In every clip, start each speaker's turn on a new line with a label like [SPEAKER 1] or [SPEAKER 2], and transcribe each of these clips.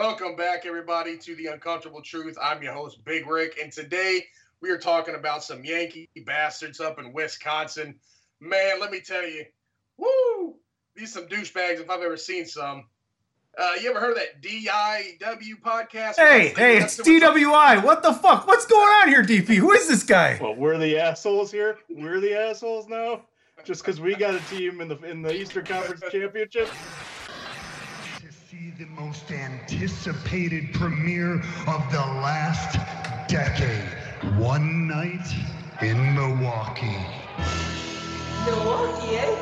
[SPEAKER 1] Welcome back, everybody, to the Uncomfortable Truth. I'm your host, Big Rick, and today we are talking about some Yankee bastards up in Wisconsin. Man, let me tell you, woo, these some douchebags if I've ever seen some. Uh, you ever heard of that DIW podcast?
[SPEAKER 2] Hey, hey, it's DWI. What the fuck? What's going on here, DP? Who is this guy?
[SPEAKER 3] Well, we're the assholes here. We're the assholes now, just because we got a team in the in the Eastern Conference Championship.
[SPEAKER 4] To see the most anticipated premiere of the last decade. One night in Milwaukee.
[SPEAKER 5] Milwaukee, eh?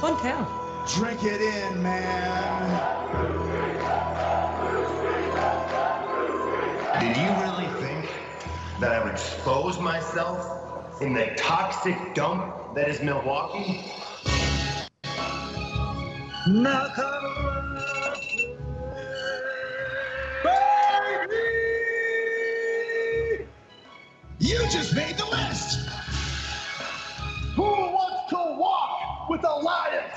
[SPEAKER 5] Fun town.
[SPEAKER 4] Drink it in, man.
[SPEAKER 6] Did you really think that I would expose myself in the toxic dump that is Milwaukee?
[SPEAKER 4] Knock You just made the list! Who wants to walk with the Lions?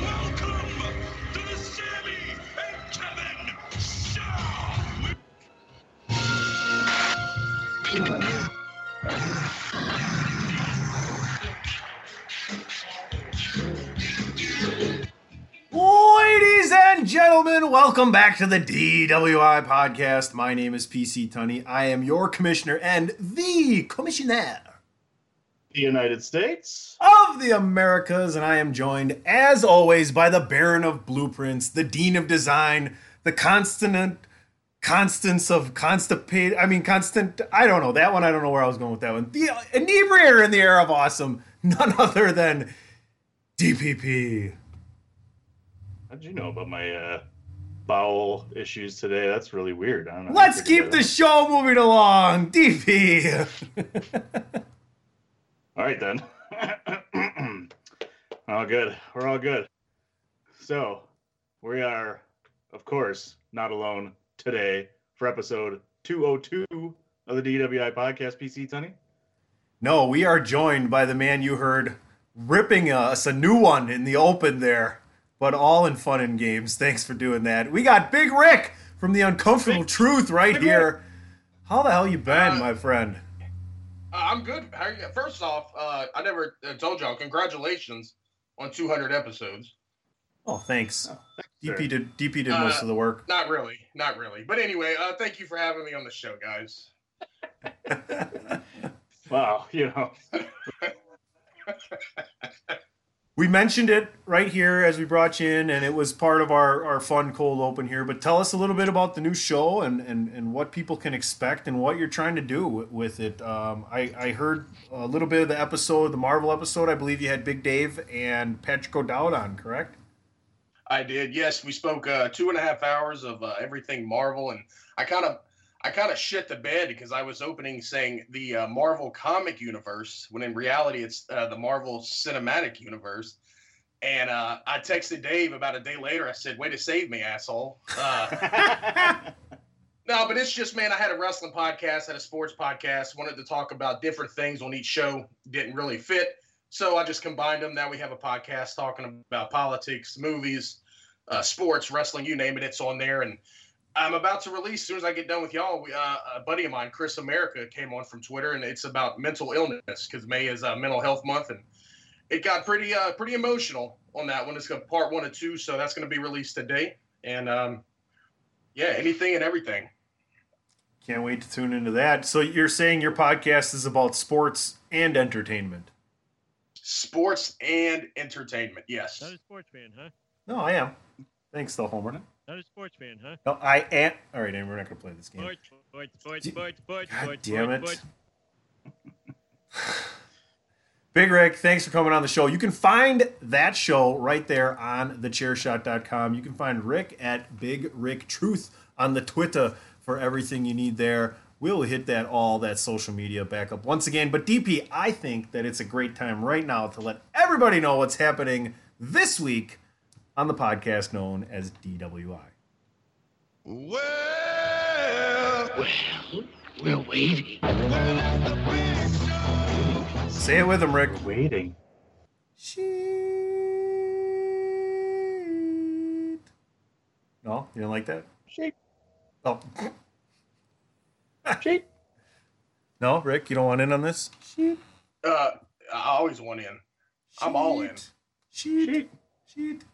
[SPEAKER 7] Welcome to the Sammy and Kevin Show.
[SPEAKER 2] Gentlemen, welcome back to the DWI podcast. My name is PC Tunney. I am your commissioner and the commissioner
[SPEAKER 3] The United States.
[SPEAKER 2] of the Americas, and I am joined, as always, by the Baron of Blueprints, the Dean of Design, the constant constance of constipate. I mean, constant. I don't know that one. I don't know where I was going with that one. The inebriator in the heir of awesome, none other than DPP.
[SPEAKER 3] How'd you know about my uh, bowel issues today? That's really weird. I don't know.
[SPEAKER 2] Let's keep the show moving along, DP.
[SPEAKER 3] All right then. all good. We're all good. So we are, of course, not alone today for episode 202 of the DWI podcast. PC Tunney.
[SPEAKER 2] no, we are joined by the man you heard ripping us a new one in the open there, but all in fun and games. Thanks for doing that. We got Big Rick from the Uncomfortable
[SPEAKER 3] Big-
[SPEAKER 2] Truth right
[SPEAKER 3] Big
[SPEAKER 2] here. How the hell you been,
[SPEAKER 1] Uh,
[SPEAKER 2] my friend?
[SPEAKER 1] Uh, I'm good. How are you? First off, uh, I never uh, told y'all congratulations on 200 episodes.
[SPEAKER 2] Oh, thanks.
[SPEAKER 3] sir.
[SPEAKER 2] DP did DP did
[SPEAKER 1] Uh,
[SPEAKER 2] most of the work.
[SPEAKER 1] Not really, not really. But anyway, uh, thank you for having me on the show, guys.
[SPEAKER 3] Wow, you know,
[SPEAKER 2] We mentioned it right here as we brought you in, and it was part of our, our fun cold open here. But tell us a little bit about the new show and, and, and what people can expect and what you're trying to do with, it. Um, I, I heard a little bit of the episode, the Marvel episode. I believe you had Big Dave and Patrick O'Dowd on, correct?
[SPEAKER 1] I did. Yes, we spoke uh, two and a half hours of uh, everything Marvel, and I kind of, I kind of shit the bed because I was opening saying the uh, Marvel comic universe when in reality it's uh, the Marvel cinematic universe. And uh, I texted Dave about a day later. I said, "Way to save me, asshole." Uh, No, but it's just man, I had a wrestling podcast, had a sports podcast, wanted to talk about different things on each show, didn't really fit. So I just combined them. Now we have a podcast talking about politics, movies, uh, sports, wrestling, you name it, it's on there. And I'm about to release as soon as I get done with y'all. We, uh, a buddy of mine, Chris America, came on from Twitter, and it's about mental illness because May is uh, Mental Health Month, and it got pretty uh, pretty emotional on that one. It's got part one and two, so that's going to be released today. And um, yeah, anything and everything.
[SPEAKER 2] Can't wait to tune into that. So you're saying your podcast is about sports and entertainment?
[SPEAKER 1] sports and entertainment. Yes.
[SPEAKER 8] Not a sports fan, huh?
[SPEAKER 2] No, I am. Thanks, though, Homer.
[SPEAKER 8] Not a sports fan, huh?
[SPEAKER 2] No, I am. All right, and we're not going to play this game.
[SPEAKER 8] Sports, sports, sports,
[SPEAKER 2] D-
[SPEAKER 8] sports, sports,
[SPEAKER 2] God
[SPEAKER 8] sports,
[SPEAKER 2] damn it.
[SPEAKER 8] sports.
[SPEAKER 2] Big Rick, thanks for coming on the show. You can find that show right there on thechairshot.com. You can find Rick at Big Rick Truth on the Twitter for everything you need there. We'll hit that all that social media back up once again. But DP, I think that it's a great time right now to let everybody know what's happening this week on the podcast known as DWI.
[SPEAKER 7] Well,
[SPEAKER 5] Well, we're waiting.
[SPEAKER 2] Say it with him, Rick.
[SPEAKER 3] waiting.
[SPEAKER 2] Shit. No, you don't like that?
[SPEAKER 3] Sheep.
[SPEAKER 2] Oh,
[SPEAKER 3] Sheep.
[SPEAKER 2] no, Rick, you don't want in on this? Sheet.
[SPEAKER 1] Uh, I always want in. I'm all in.
[SPEAKER 2] Sheet.
[SPEAKER 3] Sheet.
[SPEAKER 2] Sheet.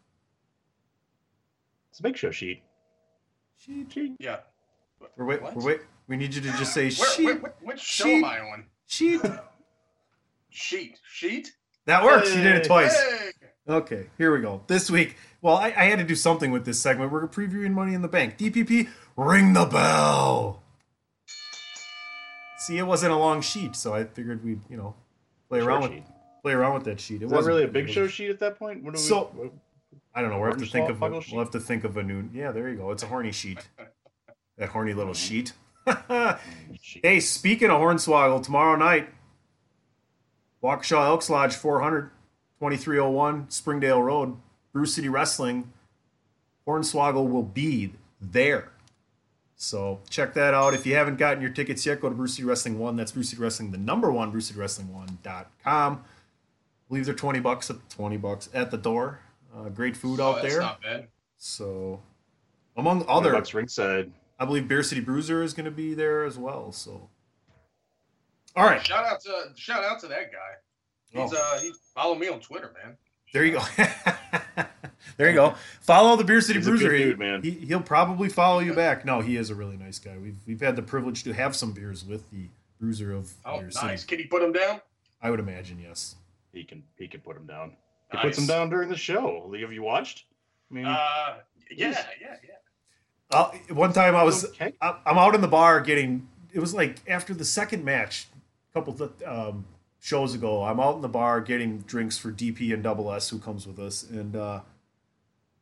[SPEAKER 3] It's a big show sheet.
[SPEAKER 2] Sheet.
[SPEAKER 3] Sheet.
[SPEAKER 1] Yeah.
[SPEAKER 2] We're wait,
[SPEAKER 1] What?
[SPEAKER 2] we're wait. We need you to just say
[SPEAKER 1] Where,
[SPEAKER 2] sheet.
[SPEAKER 1] where, where- which show
[SPEAKER 2] Sheet.
[SPEAKER 1] am I on?
[SPEAKER 2] Sheet.
[SPEAKER 1] Sheet. Sheet.
[SPEAKER 2] That works. You did it twice.
[SPEAKER 1] Hey.
[SPEAKER 2] Okay, here we go. This week, well, I, I had to do something with this segment. We're previewing Money in the Bank. DPP, ring the bell. See, it wasn't a long sheet, so I figured we'd, you know, play
[SPEAKER 3] Short
[SPEAKER 2] around with play around with that sheet. It
[SPEAKER 3] Is that
[SPEAKER 2] wasn't
[SPEAKER 3] really a big show sheet at that point? What do we,
[SPEAKER 2] So-
[SPEAKER 3] what-
[SPEAKER 2] I don't know. We'll have to think of a, we'll have to think of a new. Yeah, there you go. It's a horny sheet. That horny little sheet. hey, speaking of Hornswoggle, tomorrow night, Waukesha Elks Lodge 400, 2301 Springdale Road, Brew City Wrestling. Hornswoggle will be there. So check that out. If you haven't gotten your tickets yet, go to Brew City Wrestling 1. That's Brew City Wrestling, the number one, BrewCityWrestling1.com. I believe they're 20 bucks at 20 bucks at the door. Uh, great food
[SPEAKER 1] Oh,
[SPEAKER 2] out
[SPEAKER 1] that's
[SPEAKER 2] there.
[SPEAKER 1] not bad.
[SPEAKER 2] So, among
[SPEAKER 3] Other
[SPEAKER 2] other,
[SPEAKER 3] Bucks ringside.
[SPEAKER 2] I believe Beer City Bruiser is going to be there as well. So, all right,
[SPEAKER 1] Shout out to shout out to that guy. He's
[SPEAKER 2] Oh.
[SPEAKER 1] uh he follow me on Twitter, man.
[SPEAKER 2] there you go. there you go. Follow the Beer City
[SPEAKER 3] He's a
[SPEAKER 2] Bruiser.
[SPEAKER 3] good dude, man.
[SPEAKER 2] He, he'll probably follow you back. No, he is a really nice guy. We've we've had the privilege to have some beers with the Bruiser of
[SPEAKER 1] Oh,
[SPEAKER 2] Beer
[SPEAKER 1] nice.
[SPEAKER 2] City.
[SPEAKER 1] Can he put him down?
[SPEAKER 2] I would imagine yes.
[SPEAKER 3] He can he can put him down. He
[SPEAKER 1] Nice.
[SPEAKER 3] puts him down during the show. Have you watched? I mean,
[SPEAKER 1] Uh, yeah,
[SPEAKER 3] He's-
[SPEAKER 1] yeah, yeah.
[SPEAKER 2] Uh, one time I was
[SPEAKER 3] okay.
[SPEAKER 2] I- I'm out in the bar getting. It was like after the second match, a couple of um, shows ago. I'm out in the bar getting drinks for DP and Double S, who comes with us, and uh,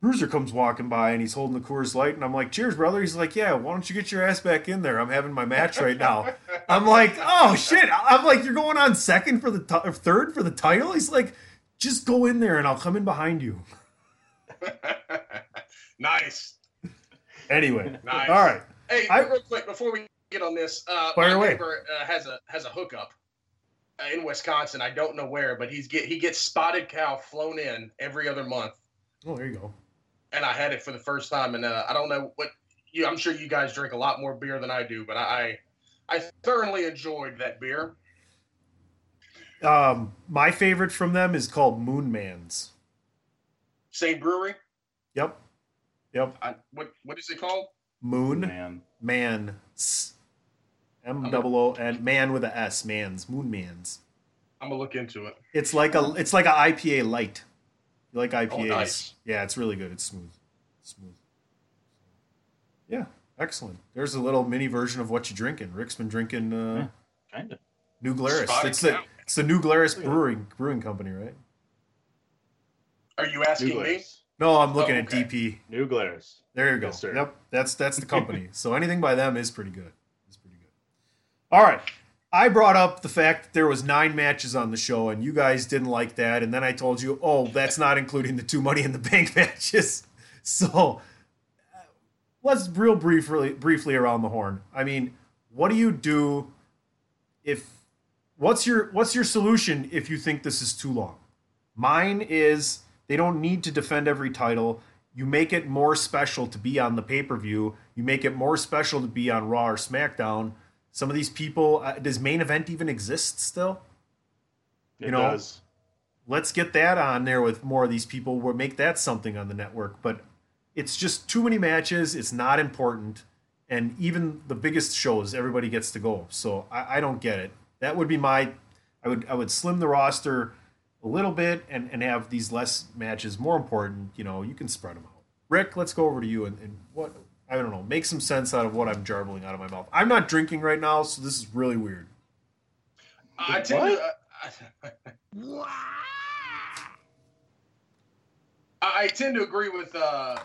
[SPEAKER 2] Bruiser comes walking by and he's holding the Coors Light, and I'm like, "Cheers, brother." He's like, "Yeah, why don't you get your ass back in there? I'm having my match right now." I'm like, "Oh shit!" I'm like, "You're going on second for the ti- or third for the title?" He's like, "Just go in there and I'll come in behind you."
[SPEAKER 1] nice.
[SPEAKER 2] Anyway,
[SPEAKER 1] Nice.
[SPEAKER 2] all right.
[SPEAKER 1] Hey,
[SPEAKER 2] I-
[SPEAKER 1] real quick before we get on this, uh, my
[SPEAKER 2] away.
[SPEAKER 1] neighbor uh, has a has a hookup uh, in Wisconsin. I don't know where, but he's get he gets spotted cow flown in every other month,
[SPEAKER 2] Oh, there you go.
[SPEAKER 1] and I had it for the first time. And uh, I don't know what you. I'm sure you guys drink a lot more beer than I do, but I I thoroughly enjoyed that beer.
[SPEAKER 2] Um, my favorite from them is called Moon Man's.
[SPEAKER 1] Same brewery.
[SPEAKER 2] Yep. Yep.
[SPEAKER 1] I, what what is it called?
[SPEAKER 2] Moon
[SPEAKER 3] man.
[SPEAKER 2] Man's. M double O and man with a S. Man's. Moon Man's.
[SPEAKER 1] I'm gonna look into it.
[SPEAKER 2] It's like a it's like a IPA light. You like IPAs?
[SPEAKER 1] Oh, nice.
[SPEAKER 2] Yeah, it's really good. It's smooth. Smooth. Yeah, excellent. There's a little mini version of what you're drinking. Rick's been drinking uh,
[SPEAKER 3] Kind of.
[SPEAKER 2] New Glarus. It's the
[SPEAKER 1] Cow.
[SPEAKER 2] It's the New Glarus Brewing Brewing Company, right?
[SPEAKER 1] Are you asking me?
[SPEAKER 2] No, I'm looking
[SPEAKER 1] Oh,
[SPEAKER 2] at. DP.
[SPEAKER 3] New Glarus.
[SPEAKER 2] There you go.
[SPEAKER 3] Yes, sir.
[SPEAKER 2] Yep, that's that's the company. so anything by them is pretty good. Is pretty good. All right. I brought up the fact that there was nine matches on the show, and you guys didn't like that. And then I told you, oh, that's not including the two Money in the Bank matches. So uh, let's real briefly briefly around the horn. I mean, what do you do if what's your what's your solution if you think this is too long? Mine is they don't need to defend every title. You make it more special to be on the pay per view. You make it more special to be on Raw or SmackDown. Some of these people, uh, does main event even exist still?
[SPEAKER 3] It
[SPEAKER 2] You know,
[SPEAKER 3] does.
[SPEAKER 2] Let's get that on there with more of these people. We'll make that something on the network. But it's just too many matches. It's not important. And even the biggest shows, everybody gets to go. So I, I don't get it. That would be my. I would I would slim the roster a little bit and, and have these less matches more important. You know, you can spread them out. Rick, let's go over to you and, and what I don't know, make some sense out of what I'm jarbling out of my mouth. I'm not drinking right now, so this is really weird.
[SPEAKER 1] I tend
[SPEAKER 3] What?
[SPEAKER 1] to. Uh, I, I tend to agree with uh,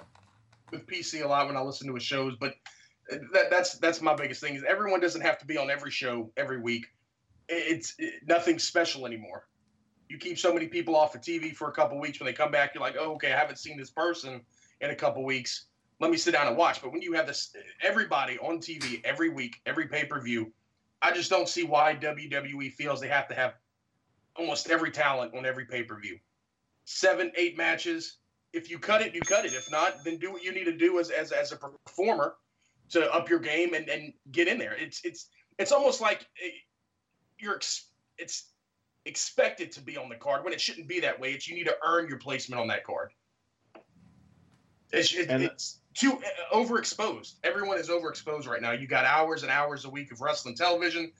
[SPEAKER 1] with PC a lot when I listen to his shows, but that, that's that's my biggest thing is everyone doesn't have to be on every show every week. It- It's it, nothing special anymore. You keep so many people off of TV for a couple weeks. When they come back, you're like, oh, okay, I haven't seen this person in a couple weeks. Let me sit down and watch. But when you have this everybody on TV every week, every pay per view, I just don't see why WWE feels they have to have almost every talent on every pay per view. Seven, eight matches. if you cut it, you cut it. If not, then do what you need to do as as, as a performer to up your game and, and get in there. It's it's it's almost like eh, you're ex- it's expected to be on the card when it shouldn't be that way. It's you need to earn your placement on that card. It's, it,
[SPEAKER 3] And-
[SPEAKER 1] it's too uh, overexposed. Everyone is overexposed right now. You got hours and hours a week of wrestling television.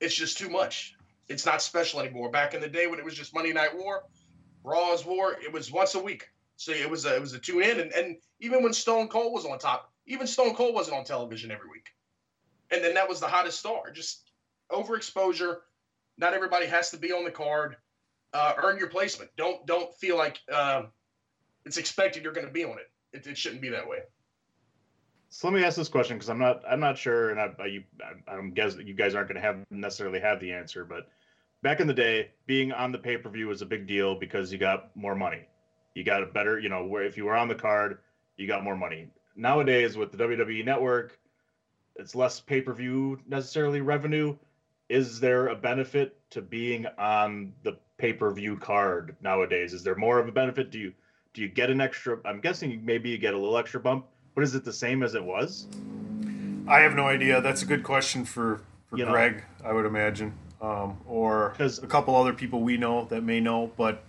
[SPEAKER 1] It's just too much. It's not special anymore. Back in the day when it was just Monday Night War, Raw's War, it was once a week. So it was a, it was a tune in, and, and even when Stone Cold was on top, even Stone Cold wasn't on television every week. And then that was the hottest star. Just overexposure. Not everybody has to be on the card. Uh, earn your placement. Don't don't feel like uh, it's expected you're going to be on it. it. It shouldn't be that way.
[SPEAKER 3] So let me ask this question because I'm not I'm not sure, and I, I you I, I'm guess you guys aren't going to have necessarily have the answer, but back in the day, being on the pay per view was a big deal because you got more money, you got a better you know where if you were on the card, you got more money. Nowadays with the WWE Network, it's less pay per view necessarily revenue. Is there a benefit to being on the pay per view card nowadays? Is there more of a benefit? Do you do you get an extra? I'm guessing maybe you get a little extra bump but is it the same as it was?
[SPEAKER 2] I have no idea. That's a good question for for
[SPEAKER 3] You know.
[SPEAKER 2] Greg, I would imagine, um, or a couple other people we know that may know. But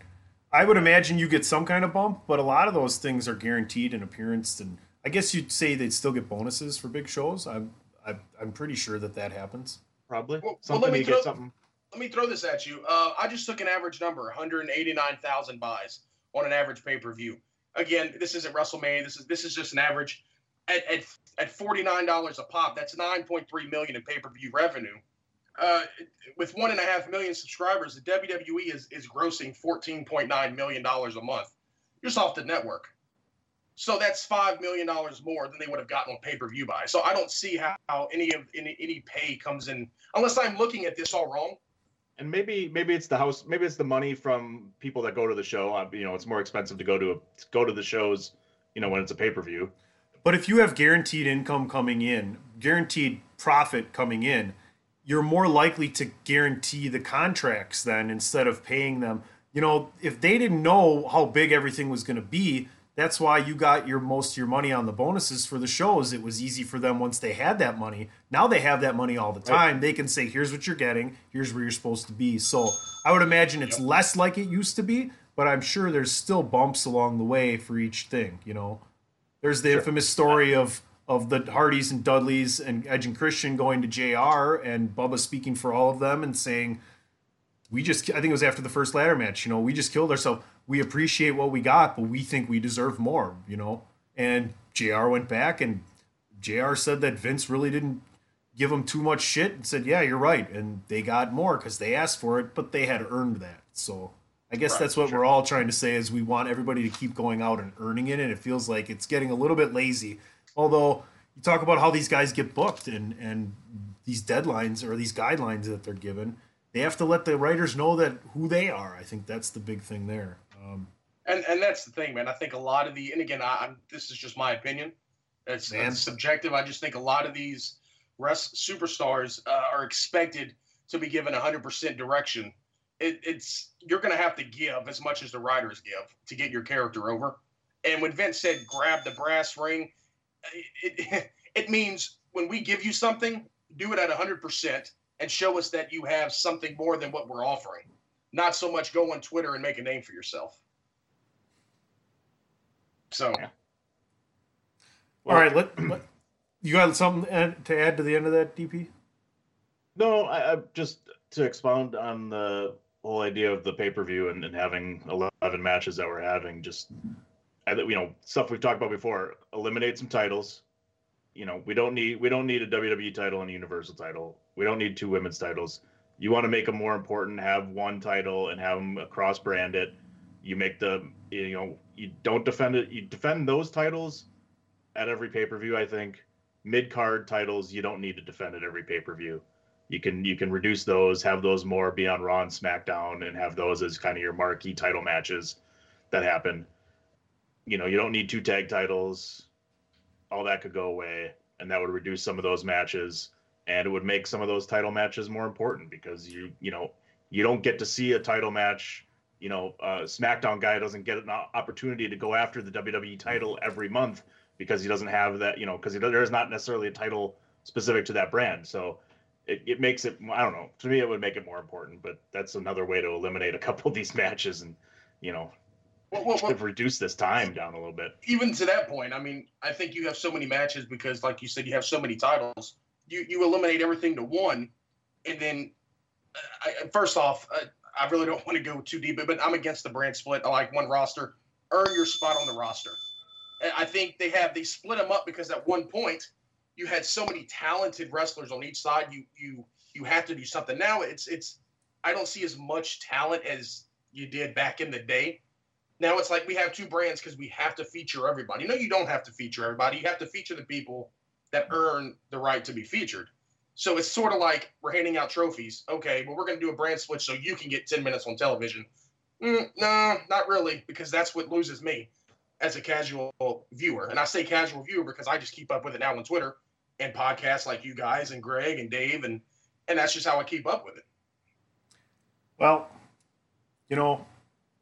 [SPEAKER 2] I would imagine you get some kind of bump. But a lot of those things are guaranteed in appearance, and I guess you'd say they'd still get bonuses for big shows. I'm I, I'm pretty sure that that happens.
[SPEAKER 3] Probably
[SPEAKER 1] Well- well, let me throw-
[SPEAKER 3] get something.
[SPEAKER 1] Let me throw this at you. Uh, I just took an average number, 189,000 buys on an average pay per view. Again, this isn't WrestleMania. This is this is just an average. At at, at forty nine dollars a pop, that's nine point three million in pay per view revenue. Uh, with one and a half million subscribers, the WWE is is grossing fourteen point nine million dollars a month, just off the network. So that's five million dollars more than they would have gotten on pay per view buy. So I don't see how, how any of any any pay comes in unless I'm looking at this all wrong.
[SPEAKER 3] And maybe maybe it's the house. Maybe it's the money from people that go to the show. Uh, You know, it's more expensive to go to a, go to the shows. You know, when it's a pay per view.
[SPEAKER 2] But if you have guaranteed income coming in, guaranteed profit coming in, you're more likely to guarantee the contracts then instead of paying them. You know, if they didn't know how big everything was going to be, that's why you got your most of your money on the bonuses for the shows. It was easy for them once they had that money. Now they have that money all the time. They can say, "Here's what you're getting. Here's where you're supposed to be." So I would imagine it's less like it used to be, but I'm sure there's still bumps along the way for each thing. You know. There's the infamous story of of the Hardys and Dudleys and Edge and Christian going to JR and Bubba speaking for all of them and saying, "We just I think it was after the first ladder match. You know, we just killed ourselves. We appreciate what we got, but we think we deserve more. You know." And JR went back and JR said that Vince really didn't give them too much shit and said, "Yeah, you're right," and they got more because they asked for it, but they had earned that. So I guess
[SPEAKER 1] Right,
[SPEAKER 2] that's what
[SPEAKER 1] sure.
[SPEAKER 2] we're all trying to say is we want everybody to keep going out and earning it, and it feels like it's getting a little bit lazy. Although you talk about how these guys get booked and and these deadlines or these guidelines that they're given, they have to let the writers know that who they are. I think that's the big thing there. Um,
[SPEAKER 1] And and that's the thing, man. I think a lot of the and again, I, I'm this is just my opinion. It's,
[SPEAKER 2] Man.
[SPEAKER 1] it's subjective. I just think a lot of these rest superstars uh, are expected to be given 100% direction. It, it's you're going to have to give as much as the writers give to get your character over. And when Vince said grab the brass ring, it, it means when we give you something, do it at 100% and show us that you have something more than what we're offering. Not so much go on Twitter and make a name for yourself. So
[SPEAKER 3] Yeah.
[SPEAKER 2] all right, let, let- you got something to add to the end of that, DP?
[SPEAKER 3] No, I, I just to expound on the whole idea of the pay per view and, and having eleven matches that we're having. Just I you know stuff we've talked about before. Eliminate some titles. You know we don't need we don't need a WWE title and a Universal title. We don't need two women's titles. You want to make them more important. Have one title and have them cross brand it. You make the you know you don't defend it. You defend those titles at every pay per view. I think mid card titles you don't need to defend at every pay per view you can you can reduce those have those more be on raw and smackdown and have those as kind of your marquee title matches that happen you know you don't need two tag titles all that could go away and that would reduce some of those matches and it would make some of those title matches more important because you you know you don't get to see a title match you know, uh, SmackDown guy doesn't get an opportunity to go after the WWE title every month because he doesn't have that, you know, because there's not necessarily a title specific to that brand. So it, it makes it, I don't know, to me, it would make it more important, but that's another way to eliminate a couple of these matches and, you know,
[SPEAKER 1] Well, well, well,
[SPEAKER 3] reduce this time down a little bit.
[SPEAKER 1] even to that point, I mean, I think you have so many matches because, like you said, you have so many titles. You you eliminate everything to one, and then uh, I, first off, uh, I really don't want to go too deep, but I'm against the brand split. I like one roster. Earn your spot on the roster. I think they have they split them up because at one point you had so many talented wrestlers on each side. You you you have to do something. Now it's it's I don't see as much talent as you did back in the day. Now it's like we have two brands because we have to feature everybody. No, you don't have to feature everybody. You have to feature the people that earn the right to be featured. So it's sort of like we're handing out trophies. Okay, but we're going to do a brand switch so you can get 10 minutes on television. Mm, no, not really, because that's what loses me as a casual viewer. And I say casual viewer because I just keep up with it now on Twitter and podcasts like you guys and Greg and Dave, and and that's just how I keep up with it.
[SPEAKER 2] Well, you know,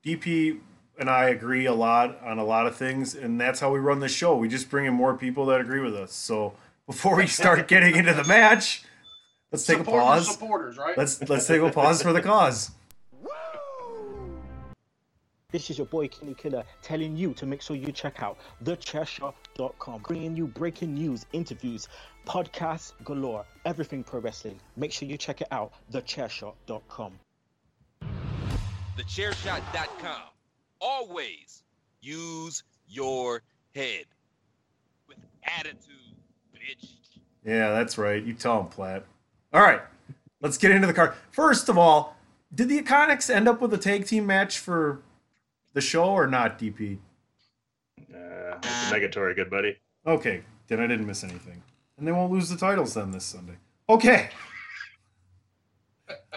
[SPEAKER 2] DP and I agree a lot on a lot of things, and that's how we run the show. We just bring in more people that agree with us. So before we start getting into the match, let's take
[SPEAKER 1] Support
[SPEAKER 2] a pause.
[SPEAKER 1] supporters, right?
[SPEAKER 2] Let's let's take a pause for the cause.
[SPEAKER 9] This is your boy Kenny Killer telling you to make sure you check out thechairshot.com, bringing you breaking news, interviews, podcasts galore, everything pro wrestling. Make sure you check it out, thechairshot.com.
[SPEAKER 10] TheChairShot.com. Always use your head with attitude, bitch.
[SPEAKER 2] Yeah, that's right. You tell him, Platt. All right, let's get into the card. First of all, did the Iconics end up with a tag team match for the show or not, DP?
[SPEAKER 3] Uh, it's a negatory, good buddy.
[SPEAKER 2] Okay, then I didn't miss anything. And they won't lose the titles then this Sunday. Okay.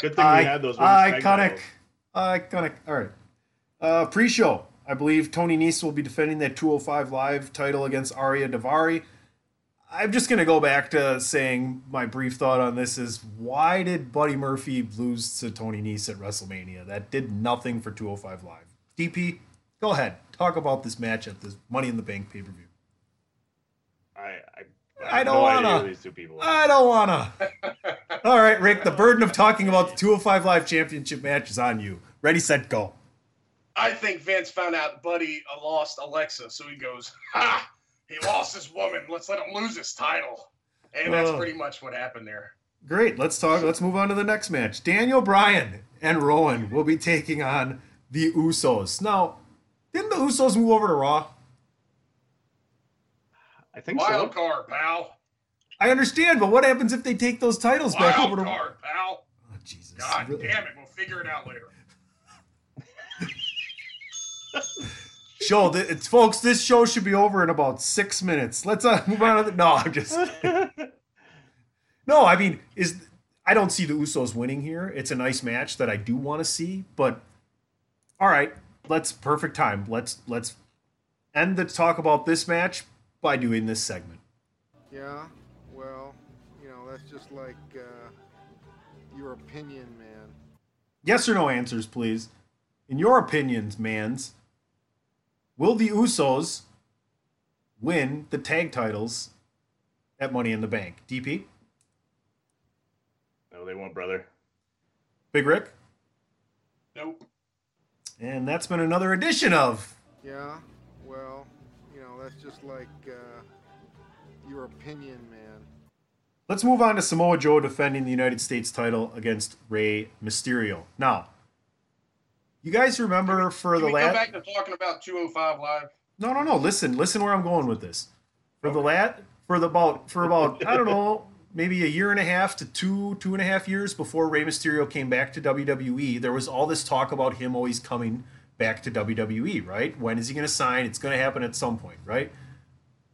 [SPEAKER 3] Good thing
[SPEAKER 2] I-
[SPEAKER 3] we had those
[SPEAKER 2] iconic. Iconic. All right. Uh, pre-show. I believe Tony Nese will be defending that 205 Live title against Ariya Daivari. I'm just going to go back to saying my brief thought on this is why did Buddy Murphy lose to Tony Nese at WrestleMania? That did nothing for 205 Live. DP, go ahead. Talk about this match at this Money in the Bank pay-per-view.
[SPEAKER 3] I, I,
[SPEAKER 2] I
[SPEAKER 3] have
[SPEAKER 2] don't
[SPEAKER 3] no
[SPEAKER 2] wanna.
[SPEAKER 3] these two people.
[SPEAKER 2] I don't wanna. All right, Rick. The burden of talking about the 205 Live Championship match is on you. Ready, set, go.
[SPEAKER 1] I think Vince found out Buddy uh, lost Alexa, so he goes, "Ha! He lost his woman. Let's let him lose his title." And that's
[SPEAKER 2] Oh.
[SPEAKER 1] pretty much what happened there.
[SPEAKER 2] Great. Let's talk. Let's move on to the next match. Daniel Bryan and Rowan will be taking on the Usos. Now, didn't the Usos move over to Raw?
[SPEAKER 3] I think
[SPEAKER 1] Wild
[SPEAKER 3] so.
[SPEAKER 1] card, pal.
[SPEAKER 2] I understand, but what happens if they take those titles back over to Wild
[SPEAKER 1] card, pal.
[SPEAKER 2] Oh, Jesus.
[SPEAKER 1] God
[SPEAKER 2] Really?
[SPEAKER 1] damn it. We'll figure it out later.
[SPEAKER 2] Show that it's folks. This show should be over in about six minutes. Let's uh, move on to the. No, I'm just. no, I mean, is I don't see the Usos winning here. It's a nice match that I do want to see, but all right, let's perfect time. Let's let's end the talk about this match by doing this segment.
[SPEAKER 11] Yeah, well, you know, that's just like uh, your opinion, man.
[SPEAKER 2] Yes or no answers, please. In your opinions, mans, will the Usos win the tag titles at Money in the Bank? DP,
[SPEAKER 3] No, they won't, brother.
[SPEAKER 2] Big Rick,
[SPEAKER 1] Nope.
[SPEAKER 2] and that's been another edition of
[SPEAKER 11] Yeah, well, you know, that's just like uh, your opinion, man.
[SPEAKER 2] Let's move on to Samoa Joe defending the United States title against Rey Mysterio. Now, you guys remember for
[SPEAKER 1] Can
[SPEAKER 2] the
[SPEAKER 1] we go
[SPEAKER 2] last
[SPEAKER 1] back to talking about 205 Live?
[SPEAKER 2] No, no, no. Listen, listen where I'm going with this. For the lat for the about for about I don't know, maybe a year and a half to two, two and a half years before Rey Mysterio came back to WWE, there was all this talk about him always coming back to WWE, right? When is he gonna sign? It's gonna happen at some point, right?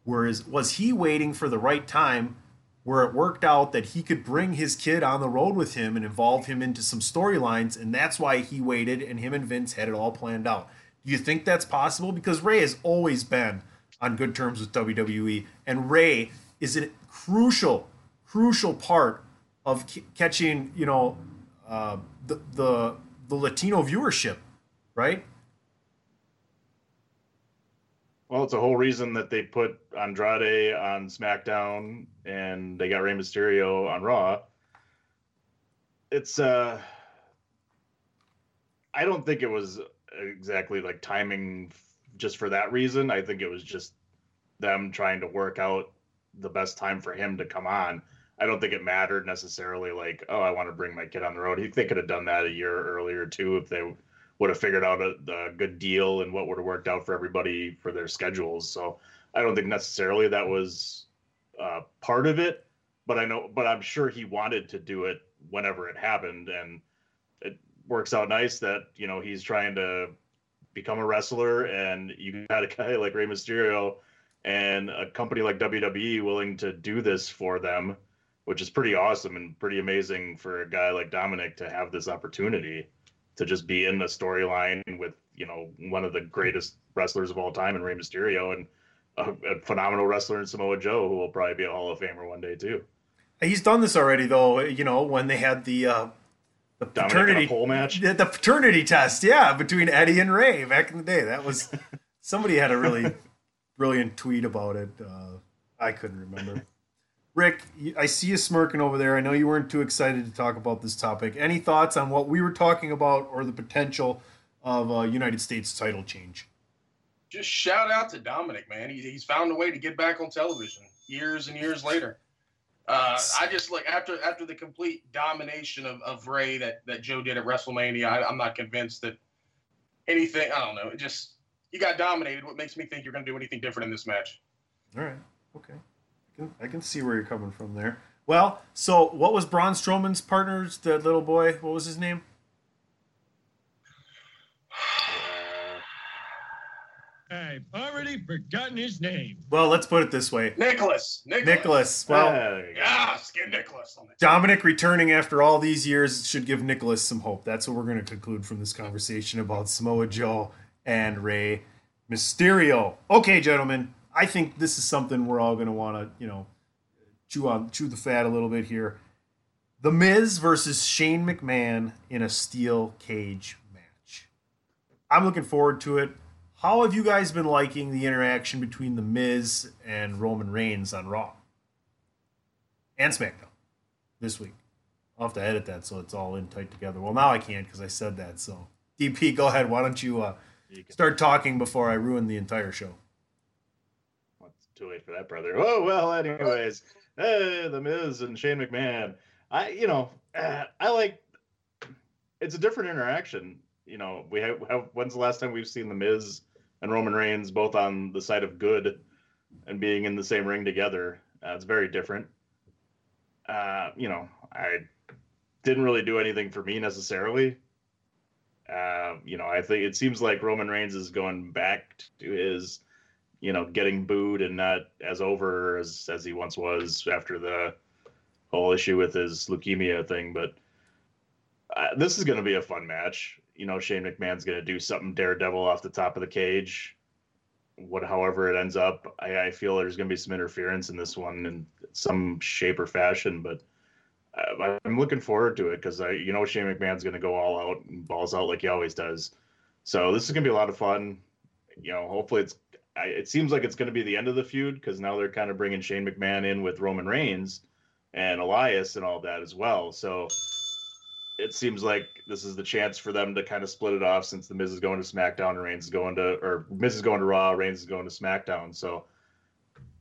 [SPEAKER 2] Whereas was he waiting for the right time where it worked out that he could bring his kid on the road with him and involve him into some storylines, and that's why he waited and him and Vince had it all planned out. Do you think that's possible? Because Rey has always been on good terms with WWE, and Rey is a crucial, crucial part of c- catching, you know, uh, the, the the Latino viewership right?
[SPEAKER 3] Well, it's a whole reason that they put Andrade on SmackDown and they got Rey Mysterio on Raw. It's uh I don't think it was exactly like timing just for that reason. I think it was just them trying to work out the best time for him to come on. I don't think it mattered necessarily like, oh, I want to bring my kid on the road. He they could have done that a year earlier too if they would have figured out a, a good deal and what would have worked out for everybody for their schedules. So I don't think necessarily that was uh, part of it, but I know, but I'm sure he wanted to do it whenever it happened, and it works out nice that you know he's trying to become a wrestler, and you got a guy like Rey Mysterio and a company like WWE willing to do this for them, which is pretty awesome and pretty amazing for a guy like Dominic to have this opportunity to just be in the storyline with you know one of the greatest wrestlers of all time in Rey Mysterio and a, a phenomenal wrestler in Samoa Joe who will probably be a Hall of Famer one day too.
[SPEAKER 2] He's done this already, though. You know, when they had the uh, the
[SPEAKER 3] Dominic in a
[SPEAKER 2] paternity
[SPEAKER 3] pole match?
[SPEAKER 2] the, the paternity test, yeah, between Eddie and Rey back in the day. That was somebody had a really brilliant tweet about it. Uh, I couldn't remember. Rick, I see you smirking over there. I know you weren't too excited to talk about this topic. Any thoughts on what we were talking about or the potential of a United States title change?
[SPEAKER 1] Just shout out to Dominic, man. He, he's found a way to get back on television years and years later. Uh, I just like after after the complete domination of, of Rey that, that Joe did at WrestleMania. I, I'm not convinced that anything. I don't know. It just you got dominated. What makes me think you're going to do anything different in this match?
[SPEAKER 2] All right. Okay. I can, see where you're coming from there. Well, so what was Braun Strowman's partner's the little boy? What was his name?
[SPEAKER 8] I've already forgotten his name.
[SPEAKER 2] Well, let's put it this way.
[SPEAKER 1] Nicholas. Nicholas.
[SPEAKER 2] Nicholas. Well,
[SPEAKER 1] Yes, get Nicholas on
[SPEAKER 2] Dominic returning after all these years should give Nicholas some hope. That's what we're going to conclude from this conversation about Samoa Joe and Rey Mysterio. Okay, gentlemen, I think this is something we're all going to want to, you know, chew on, chew the fat a little bit here. The Miz versus Shane McMahon in a steel cage match. I'm looking forward to it. How have you guys been liking the interaction between The Miz and Roman Reigns on Raw and SmackDown this week? I'll have to edit that so it's all in tight together. Well, now I can't because I said that. So, DP, go ahead. Why don't you uh, start talking before I ruin the entire show?
[SPEAKER 3] Too late for that, brother. Oh well. Anyways, the Miz and Shane McMahon. I, you know, uh, I like. It's a different interaction. You know, we have, have. When's the last time we've seen the Miz and Roman Reigns both on the side of good and being in the same ring together? Uh, it's very different. Uh, you know, I didn't really do anything for me necessarily. Uh, you know, I think it seems like Roman Reigns is going back to his you know, getting booed and not as over as as he once was after the whole issue with his leukemia thing. But uh, this is going to be a fun match. You know, Shane McMahon's going to do something daredevil off the top of the cage. What, however it ends up, I, I feel there's going to be some interference in this one in some shape or fashion. But uh, I'm looking forward to it because I, you know, Shane McMahon's going to go all out and balls out like he always does. So this is going to be a lot of fun. You know, hopefully it's I, it seems like it's going to be the end of the feud because now they're kind of bringing Shane McMahon in with Roman Reigns and Elias and all that as well. So it seems like this is the chance for them to kind of split it off since the Miz is going to SmackDown and Reigns is going to, or Miz is going to Raw, Reigns is going to SmackDown. So,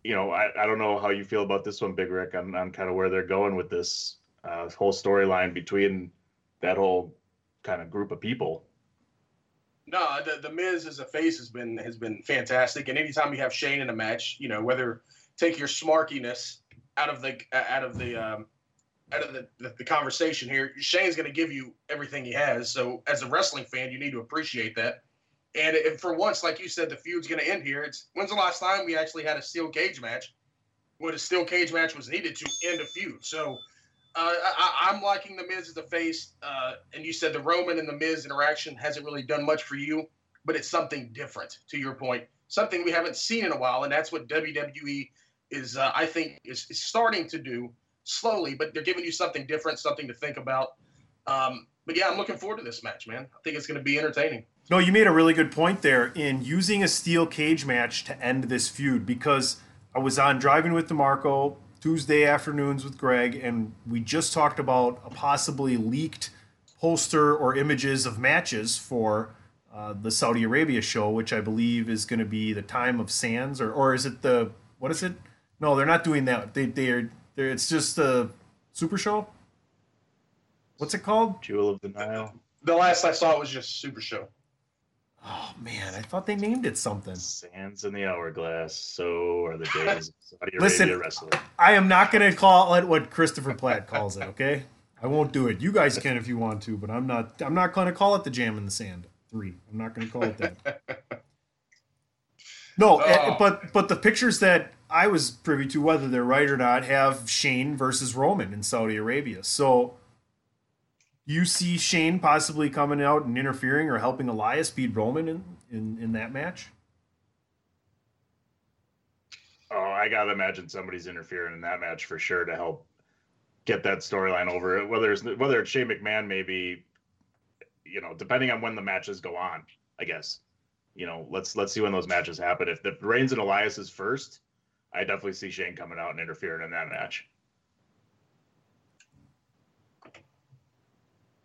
[SPEAKER 3] you know, I, I don't know how you feel about this one, Big Rick, on, on kind of where they're going with this uh, whole storyline between that whole kind of group of people.
[SPEAKER 1] No, the the Miz as a face has been has been fantastic, and anytime you have Shane in a match, you know whether take your smarkiness out of the out of the um, out of the, the, the conversation here, Shane's going to give you everything he has. So as a wrestling fan, you need to appreciate that. And if for once, like you said, the feud's going to end here. It's when's the last time we actually had a steel cage match? When a steel cage match was needed to end a feud. So uh, I, I'm liking the Miz as a face, uh, and you said the Roman and the Miz interaction hasn't really done much for you, but it's something different. To your point, something we haven't seen in a while, and that's what WWE is. Uh, I think is, is starting to do slowly, but they're giving you something different, something to think about. Um, but yeah, I'm looking forward to this match, man. I think it's going to be entertaining.
[SPEAKER 2] No, you made a really good point there in using a steel cage match to end this feud because I was on driving with DeMarco Tuesday afternoons with Greg, and we just talked about a possibly leaked poster or images of matches for uh, the Saudi Arabia show, which I believe is going to be the time of Sands, or or is it the what is it? No, they're not doing that. They they're, they're it's just the Super Show. What's it called?
[SPEAKER 3] Jewel of the Nile.
[SPEAKER 1] The last I saw was just Super Show.
[SPEAKER 2] Oh man, I thought they named it something.
[SPEAKER 3] Sands in the hourglass. So are the days of Saudi Arabia
[SPEAKER 2] Listen,
[SPEAKER 3] wrestling.
[SPEAKER 2] I am not going to call it what Christopher Platt calls it. Okay, I won't do it. You guys can if you want to, but I'm not. I'm not going to call it the Jam in the Sand three. I'm not going to call it that. No, eh,
[SPEAKER 1] Oh.
[SPEAKER 2] but but the pictures that I was privy to, whether they're right or not, have Shane versus Roman in Saudi Arabia. So you see Shane possibly coming out and interfering or helping Elias beat Roman in, in, in that match?
[SPEAKER 3] Oh, I gotta imagine somebody's interfering in that match for sure to help get that storyline over. Whether it's whether it's Shane McMahon, maybe you know, depending on when the matches go on, I guess. You know, let's let's see when those matches happen. If the Reigns and Elias is first, I definitely see Shane coming out and interfering in that match.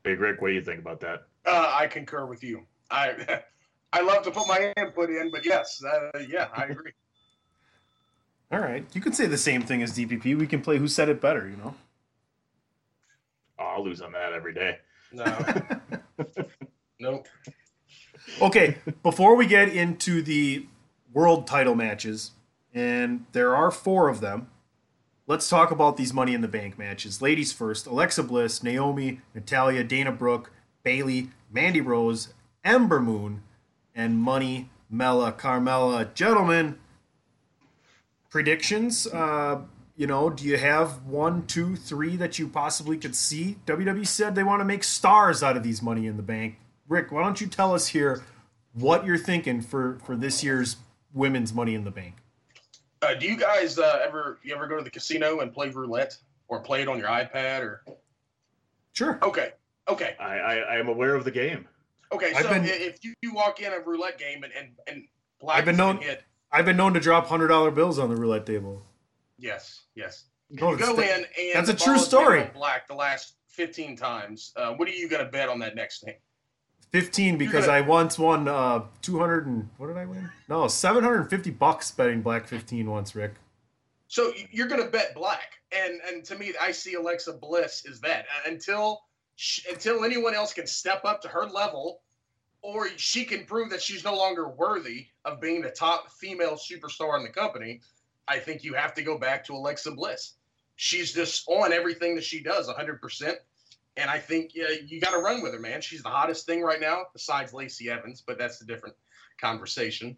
[SPEAKER 3] Big Rick, what do you think about that?
[SPEAKER 1] Uh, I concur with you. I I love to put my input in, but yes, uh, yeah, I agree.
[SPEAKER 2] All right, you could say the same thing as DPP. We can play who said it better. You know.
[SPEAKER 3] Oh, I'll lose on that every day.
[SPEAKER 1] No, nope.
[SPEAKER 2] Okay, before we get into the world title matches, and there are four of them, let's talk about these Money in the Bank matches. Ladies first Alexa Bliss, Naomi, Natalya, Dana Brooke, Bayley, Mandy Rose, Ember Moon, and Money, Mela, Carmella. Gentlemen, predictions? Uh, you know, do you have one, two, three that you possibly could see? WWE said they want to make stars out of these Money in the Bank. Rick, why don't you tell us here what you're thinking for for this year's women's Money in the Bank?
[SPEAKER 1] Uh, do you guys uh, ever you ever go to the casino and play roulette or play it on your iPad or?
[SPEAKER 2] Sure.
[SPEAKER 1] Okay. Okay.
[SPEAKER 3] I I, I am aware of the game.
[SPEAKER 1] Okay.
[SPEAKER 2] I've
[SPEAKER 1] So
[SPEAKER 2] been-
[SPEAKER 1] if you, you walk in a roulette game and and, and black
[SPEAKER 2] I've been known
[SPEAKER 1] hit,
[SPEAKER 2] I've been known to drop hundred dollar bills on the roulette table.
[SPEAKER 1] yes, yes.
[SPEAKER 2] No,
[SPEAKER 1] you go
[SPEAKER 2] that's-
[SPEAKER 1] in and
[SPEAKER 2] that's a true
[SPEAKER 1] ball has been
[SPEAKER 2] story.
[SPEAKER 1] Black the last fifteen times. Uh, what are you going to bet on that next thing?
[SPEAKER 2] Fifteen because
[SPEAKER 1] gonna-
[SPEAKER 2] I once won uh two hundred and what did I win? No, seven hundred and fifty bucks betting black fifteen once, Rick.
[SPEAKER 1] So you're going to bet black, and and to me, I see Alexa Bliss is that Uh, until sh until anyone else can step up to her level, or she can prove that she's no longer worthy of being the top female superstar in the company. I think you have to go back to Alexa Bliss. She's just on everything that she does, 100. Percent And I think uh, you got to run with her, man. She's the hottest thing right now, besides Lacey Evans, but that's a different conversation.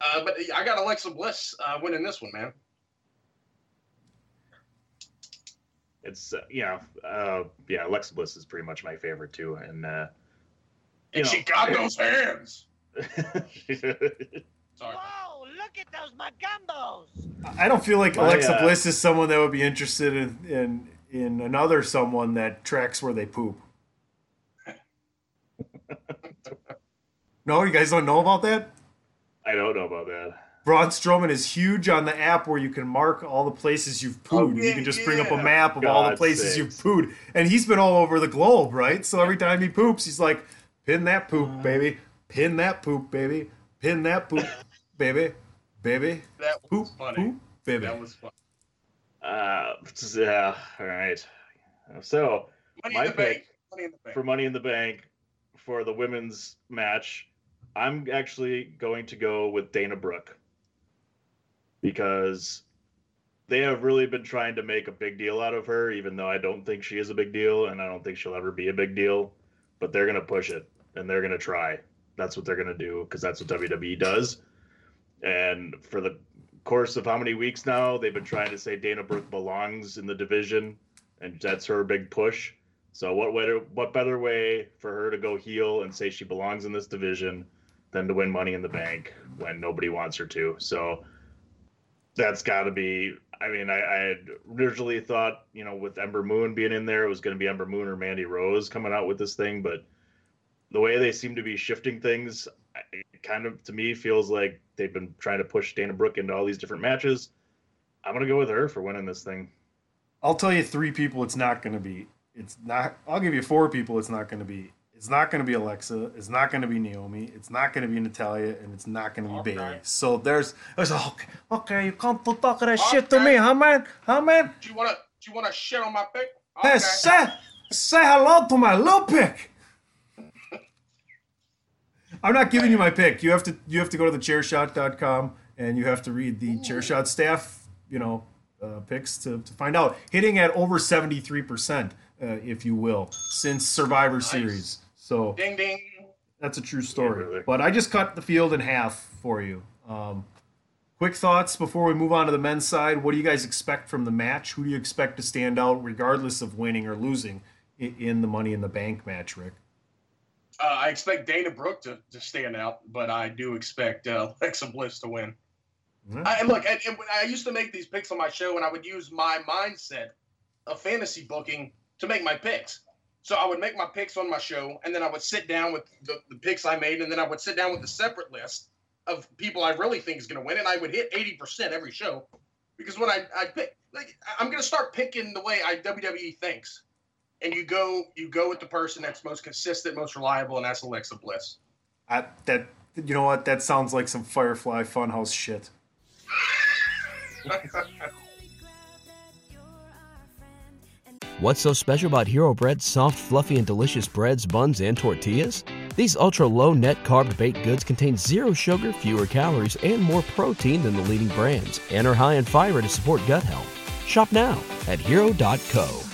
[SPEAKER 1] Uh, but I got Alexa Bliss uh, winning this one, man.
[SPEAKER 3] It's uh, yeah, uh, yeah. Alexa Bliss is pretty much my favorite too, and uh, you
[SPEAKER 1] And she got those hands. Sorry.
[SPEAKER 12] Whoa, look at those Magambos!
[SPEAKER 2] I don't feel like Alexa
[SPEAKER 3] uh,
[SPEAKER 2] Bliss is someone that would be interested in, in in another someone that tracks where they poop. no, you guys don't know about that?
[SPEAKER 3] I don't know about that.
[SPEAKER 2] Braun Strowman is huge on the app where you can mark all the places you've pooed. Oh, you
[SPEAKER 1] yeah,
[SPEAKER 2] can just bring up a map of all the places
[SPEAKER 3] sakes.
[SPEAKER 2] you've pooed. And he's been all over the globe, right? So every time he poops, he's like, pin that poop, uh-huh. baby. Pin that poop, baby. Pin that poop, baby. Baby.
[SPEAKER 1] That
[SPEAKER 2] Poop,
[SPEAKER 1] funny.
[SPEAKER 2] poop, baby.
[SPEAKER 1] That was fun.
[SPEAKER 3] Uh, yeah. All right. So
[SPEAKER 1] Money
[SPEAKER 3] My
[SPEAKER 1] in the bank.
[SPEAKER 3] pick
[SPEAKER 1] Money in the bank.
[SPEAKER 3] for Money in the Bank for the women's match, I'm actually going to go with Dana Brooke because they have really been trying to make a big deal out of her, even though I don't think she is a big deal and I don't think she'll ever be a big deal. But they're going to push it and they're going to try. That's what they're going to do because that's what WWE does. And for the course of how many weeks now, they've been trying to say Dana Brooke belongs in the division, and that's her big push. So what way to, what better way for her to go heel and say she belongs in this division than to win Money in the Bank when nobody wants her to? So that's got to be I mean, I, I had originally thought, you know, with Ember Moon being in there, it was going to be Ember Moon or Mandy Rose coming out with this thing. But the way they seem to be shifting things, it kind of to me feels like they've been trying to push Dana Brooke into all these different matches. I'm going to go with her for winning this thing.
[SPEAKER 2] I'll tell you three people it's not going to be. It's not. I'll give you four people it's not going to be. It's not going to be Alexa. It's not going to be Naomi. It's not going to be Natalya, and it's not going to be Bayley. So there's, there's okay, okay. You come to talk that shit to me, huh, man? Huh, man?
[SPEAKER 1] Do you wanna do you wanna shit on my pick?
[SPEAKER 2] Hey, say say hello to my little pick. I'm not giving you my pick. You have to you have to go to thechairshot.com and you have to read the chairshot staff, you know, uh, picks to, to find out. Hitting at over 73%, uh, if you will, since Survivor Series. So
[SPEAKER 1] Ding ding.
[SPEAKER 2] that's a true story. But I just cut the field in half for you. Um, quick thoughts before we move on to the men's side. What do you guys expect from the match? Who do you expect to stand out, regardless of winning or losing, in, in the Money in the Bank match, Rick?
[SPEAKER 1] Uh, I expect Dana Brooke to, to stand out, but I do expect uh, Alexa Bliss to win. I, and look, and, and I used to make these picks on my show, and I would use my mindset of fantasy booking to make my picks. So I would make my picks on my show, and then I would sit down with the, the picks I made, and then I would sit down with a separate list of people I really think is going to win, and I would hit eighty percent every show because when I I pick, like I'm going to start picking the way I WWE thinks, and you go you go with the person that's most consistent, most reliable, and that's Alexa Bliss.
[SPEAKER 2] I, that you know what? That sounds like some Firefly Funhouse shit.
[SPEAKER 13] What's so special about Hero Bread's soft, fluffy, and delicious breads, buns, and tortillas? These ultra low net carb baked goods contain zero sugar, fewer calories, and more protein than the leading brands, and are high in fiber to support gut health. Shop now at hero.co.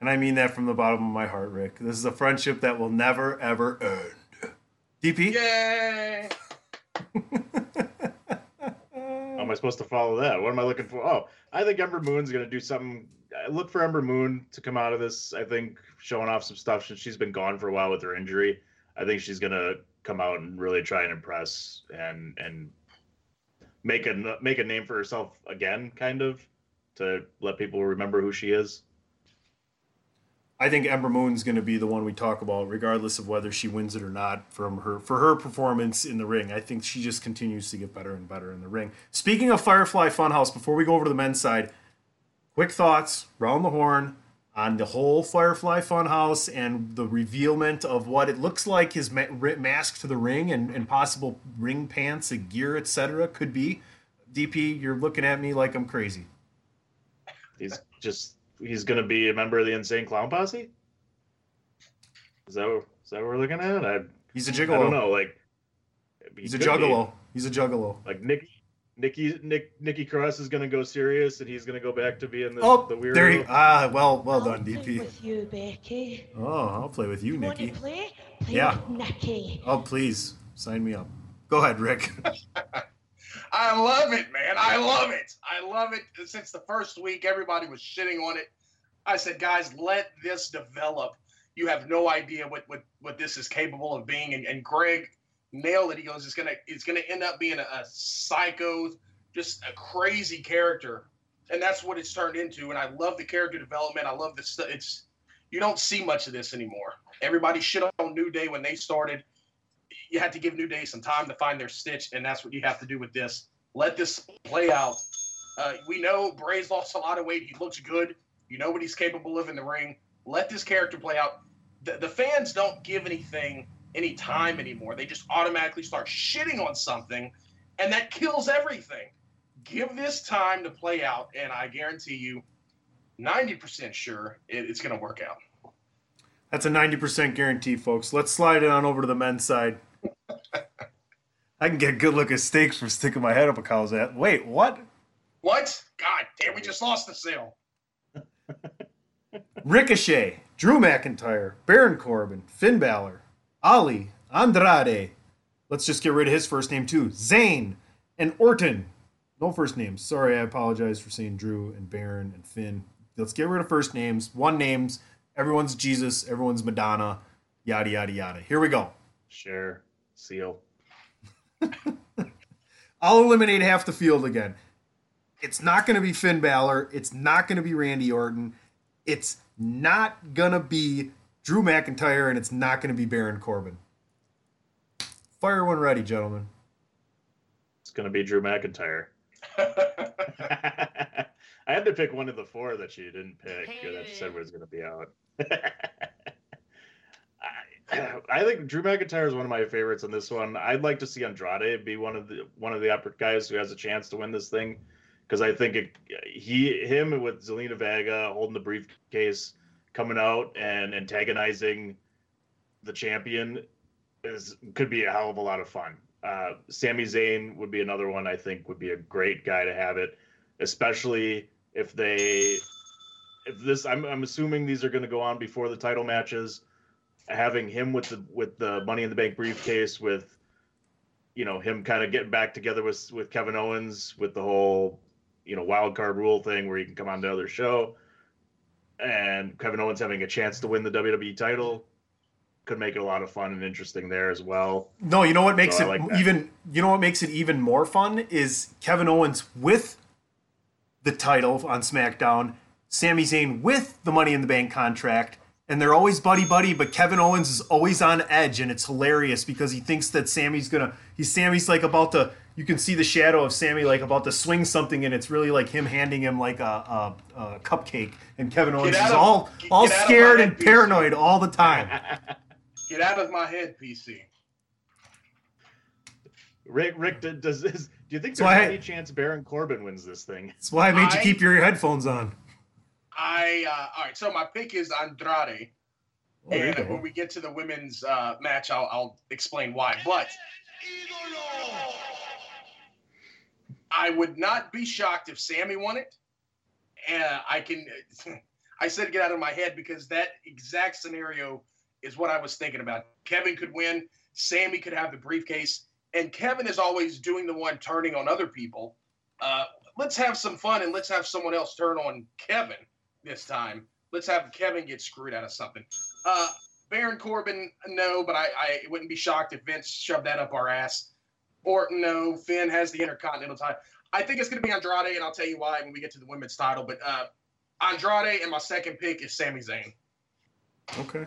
[SPEAKER 2] And I mean that from the bottom of my heart, Rick. This is a friendship that will never, ever end. DP?
[SPEAKER 1] Yay!
[SPEAKER 3] How am I supposed to follow that? What am I looking for? Oh, I think Ember Moon's going to do something. I look for Ember Moon to come out of this. I think showing off some stuff since she's been gone for a while with her injury. I think she's going to come out and really try and impress and and make a make a name for herself again, kind of to let people remember who she is.
[SPEAKER 2] I think Ember Moon's going to be the one we talk about, regardless of whether she wins it or not. From her for her performance in the ring, I think she just continues to get better and better in the ring. Speaking of Firefly Funhouse, before we go over to the men's side, quick thoughts round the horn on the whole Firefly Funhouse and the revealment of what it looks like his ma- mask to the ring and, and possible ring pants and gear, etc. could be. DP, you're looking at me like I'm crazy.
[SPEAKER 3] He's just he's going to be a member of the Insane Clown Posse. Is that what, is that what we're looking at? I,
[SPEAKER 2] He's a gigolo.
[SPEAKER 3] I don't know. Like he
[SPEAKER 2] He's a
[SPEAKER 3] could be.
[SPEAKER 2] juggalo. He's a juggalo.
[SPEAKER 3] Like Nikki, Nikki, Nick, Nikki Cross is going to go serious, and he's going to go back to being the,
[SPEAKER 2] Oh,
[SPEAKER 3] the weirdo.
[SPEAKER 2] there he. Ah, well, well
[SPEAKER 12] I'll
[SPEAKER 2] done,
[SPEAKER 12] play
[SPEAKER 2] DP.
[SPEAKER 12] with you, Becky.
[SPEAKER 2] Oh, I'll play with you,
[SPEAKER 12] Want
[SPEAKER 2] Nikki.
[SPEAKER 12] to play? Play
[SPEAKER 2] Yeah.
[SPEAKER 12] with Nikki.
[SPEAKER 2] Oh, please sign me up. Go ahead, Rick.
[SPEAKER 1] I love it, man. I love it. I love it. Since the first week, everybody was shitting on it. I said, guys, let this develop. You have no idea what what, what this is capable of being. And, and Greg nailed it. He goes, it's gonna it's gonna end up being a, a psycho, just a crazy character, and that's what it's turned into. And I love the character development. I love this. It's you don't see much of this anymore. Everybody shit on New Day when they started. You had to give New Day some time to find their stitch, and that's what you have to do with this. Let this play out. Uh, we know Bray's lost a lot of weight. He looks good. You know what he's capable of in the ring. Let this character play out. The, the fans don't give anything any time anymore. They just automatically start shitting on something, and that kills everything. Give this time to play out, and I guarantee you, 90% sure it, it's going to work out.
[SPEAKER 2] That's a 90% guarantee, folks. Let's slide it on over to the men's side. I can get a good look at steaks from sticking my head up a cow's ass. Wait, what?
[SPEAKER 1] What? God damn, we just lost the sale.
[SPEAKER 2] Ricochet, Drew McIntyre, Baron Corbin, Finn Balor, Ali, Andrade. Let's just get rid of his first name too. Zayn and Orton. No first names. Sorry, I apologize for saying Drew and Baron and Finn. Let's get rid of first names. One names. Everyone's Jesus. Everyone's Madonna. Yada yada yada. Here we go.
[SPEAKER 3] Share. Seal.
[SPEAKER 2] I'll eliminate half the field again. It's not going to be Finn Balor. It's not going to be Randy Orton. It's not going to be Drew McIntyre, and it's not going to be Baron Corbin. Fire one ready, gentlemen.
[SPEAKER 3] It's going to be Drew McIntyre. I had to pick one of the four that you didn't pick that she said was going to be out. I, think Drew McIntyre is one of my favorites in this one. I'd like to see Andrade be one of the one of the upper guys who has a chance to win this thing because I think it, he him with Zelina Vega holding the briefcase coming out and antagonizing the champion is could be a hell of a lot of fun. Uh, Sami Zayn would be another one I think would be a great guy to have it, especially if they if this I'm I'm assuming these are going to go on before the title matches. Having him with the with the Money in the Bank briefcase with you know him kind of getting back together with with Kevin Owens with the whole you know wild card rule thing where he can come on the other show and Kevin Owens having a chance to win the WWE title could make it a lot of fun and interesting there as well.
[SPEAKER 2] No, you know what makes
[SPEAKER 3] So
[SPEAKER 2] it
[SPEAKER 3] like
[SPEAKER 2] even you know what makes it even more fun is Kevin Owens with the title on SmackDown, Sami Zayn with the Money in the Bank contract, and they're always buddy buddy, but Kevin Owens is always on edge and it's hilarious because he thinks that Sami's gonna he's Sami's like about to you can see the shadow of Sami like about to swing something and it's really like him handing him like a, a, a cupcake and Kevin Owens is
[SPEAKER 1] of-
[SPEAKER 2] all
[SPEAKER 1] get-
[SPEAKER 2] all
[SPEAKER 1] get out of my
[SPEAKER 2] scared and
[SPEAKER 1] head, PC.
[SPEAKER 2] paranoid all the time.
[SPEAKER 1] Get out of my head, PC.
[SPEAKER 3] Rick, Rick, does this? Do you think
[SPEAKER 2] So
[SPEAKER 3] there's
[SPEAKER 2] I-
[SPEAKER 3] any chance Baron Corbin wins this thing?
[SPEAKER 2] That's why I made you keep your headphones on.
[SPEAKER 1] I uh, all right. So my pick is Andrade,
[SPEAKER 2] Oh,
[SPEAKER 1] and when we get to the women's uh, match, I'll, I'll explain why. But I would not be shocked if Sami won it. And I can, I said get out of my head because that exact scenario is what I was thinking about. Kevin could win, Sami could have the briefcase, and Kevin is always doing the one turning on other people. Uh, let's have some fun and let's have someone else turn on Kevin this time. Let's have Kevin get screwed out of something. Uh, Baron Corbin, no, but I, I wouldn't be shocked if Vince shoved that up our ass. Orton, no. Finn has the Intercontinental title. I think it's going to be Andrade, and I'll tell you why when we get to the women's title. But uh, Andrade, and my second pick is Sami Zayn.
[SPEAKER 2] Okay.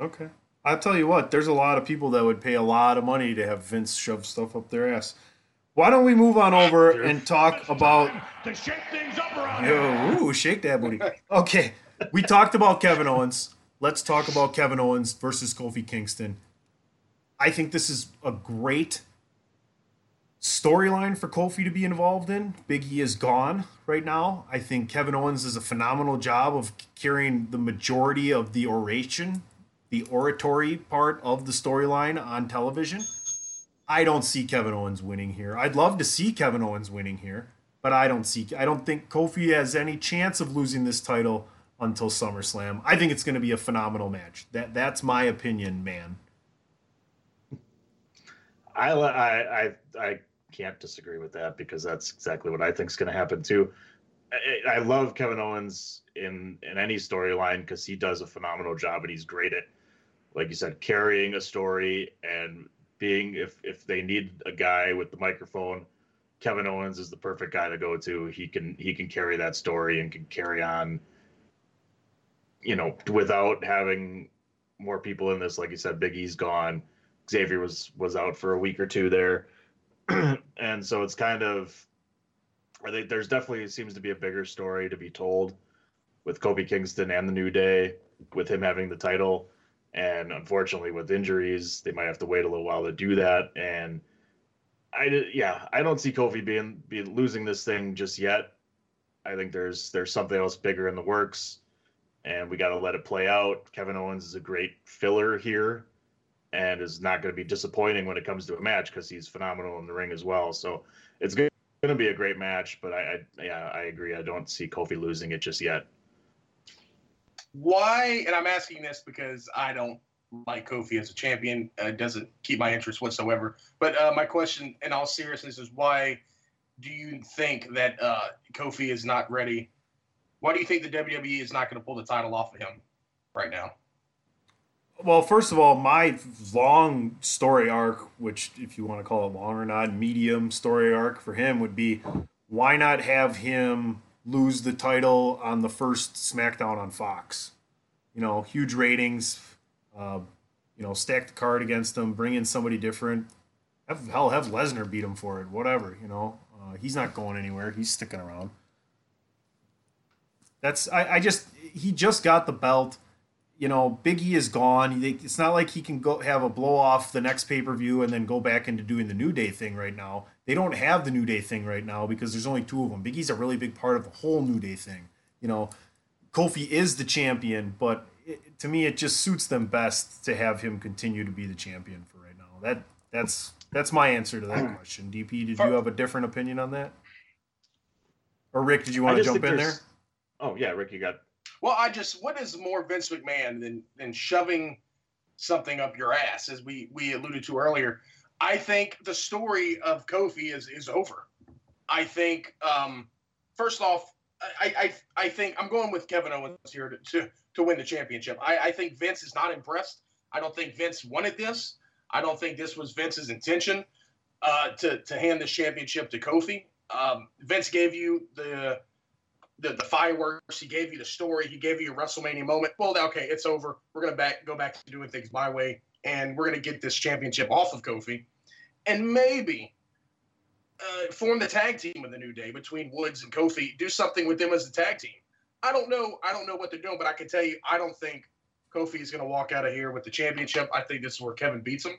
[SPEAKER 2] Okay. I'll tell you what, there's a lot of people that would pay a lot of money to have Vince shove stuff up their ass. Why don't we move on over and talk about
[SPEAKER 7] To shake things up around
[SPEAKER 2] Yo, ooh, shake that booty. Okay. We talked about Kevin Owens. Let's talk about Kevin Owens versus Kofi Kingston. I think this is a great storyline for Kofi to be involved in. Big E is gone right now. I think Kevin Owens does a phenomenal job of carrying the majority of the oration, the oratory part of the storyline on television. I don't see Kevin Owens winning here. I'd love to see Kevin Owens winning here, but I don't see I don't think Kofi has any chance of losing this title until SummerSlam. I think it's going to be a phenomenal match. That that's my opinion, man.
[SPEAKER 3] I, I I I can't disagree with that because that's exactly what I think is going to happen too. I, I love Kevin Owens in in any storyline because he does a phenomenal job and he's great at, like you said, carrying a story and being if if they need a guy with the microphone, Kevin Owens is the perfect guy to go to. He can he can carry that story and can carry on. You know, without having more people in this, like you said, Big E's gone. Xavier was was out for a week or two there, and so it's kind of. I think there's definitely seems to be a bigger story to be told with Kofi Kingston and the New Day, with him having the title, and unfortunately with injuries, they might have to wait a little while to do that. And I yeah, I don't see Kofi being be losing this thing just yet. I think there's there's something else bigger in the works, and we got to let it play out. Kevin Owens is a great filler here, and is not going to be disappointing when it comes to a match because he's phenomenal in the ring as well. So it's going to be a great match. But I, I, yeah, I agree. I don't see Kofi losing it just yet.
[SPEAKER 1] Why? And I'm asking this because I don't like Kofi as a champion. Uh, doesn't keep my interest whatsoever. But uh, my question, in all seriousness, is why do you think that uh, Kofi is not ready? Why do you think the WWE is not going to pull the title off of him right now?
[SPEAKER 2] Well, first of all, my long story arc, which if you want to call it long or not, medium story arc for him would be why not have him lose the title on the first SmackDown on Fox? You know, huge ratings. Uh, you know, stack the card against them, bring in somebody different. Have, hell, have Lesnar beat him for it. Whatever, you know. Uh, he's not going anywhere. He's sticking around. That's I, I just he just got the belt you know, Biggie is gone. It's not like he can go have a blow off the next pay per view and then go back into doing the New Day thing right now. They don't have the New Day thing right now because there's only two of them. Big E's a really big part of the whole New Day thing. You know, Kofi is the champion, but it, to me, it just suits them best to have him continue to be the champion for right now. That that's that's my answer to that question. DP, did you have a different opinion on that? Or Rick, did you want to jump in there?
[SPEAKER 3] Oh yeah, Rick, you got
[SPEAKER 1] well, I just what is more Vince McMahon than than shoving something up your ass, as we we alluded to earlier. I think the story of Kofi is is over. I think um, first off, I, I I think I'm going with Kevin Owens here to to, to win the championship. I, I think Vince is not impressed. I don't think Vince wanted this. I don't think this was Vince's intention uh, to to hand the championship to Kofi. Um, Vince gave you the the, the fireworks. He gave you the story. He gave you a WrestleMania moment. Well, okay, it's over. We're gonna back go back to doing things my way, and we're gonna get this championship off of Kofi, and maybe uh, form the tag team of the New Day between Woods and Kofi. Do something with them as a tag team. I don't know. I don't know what they're doing, but I can tell you, I don't think Kofi is gonna walk out of here with the championship. I think this is where Kevin beats him.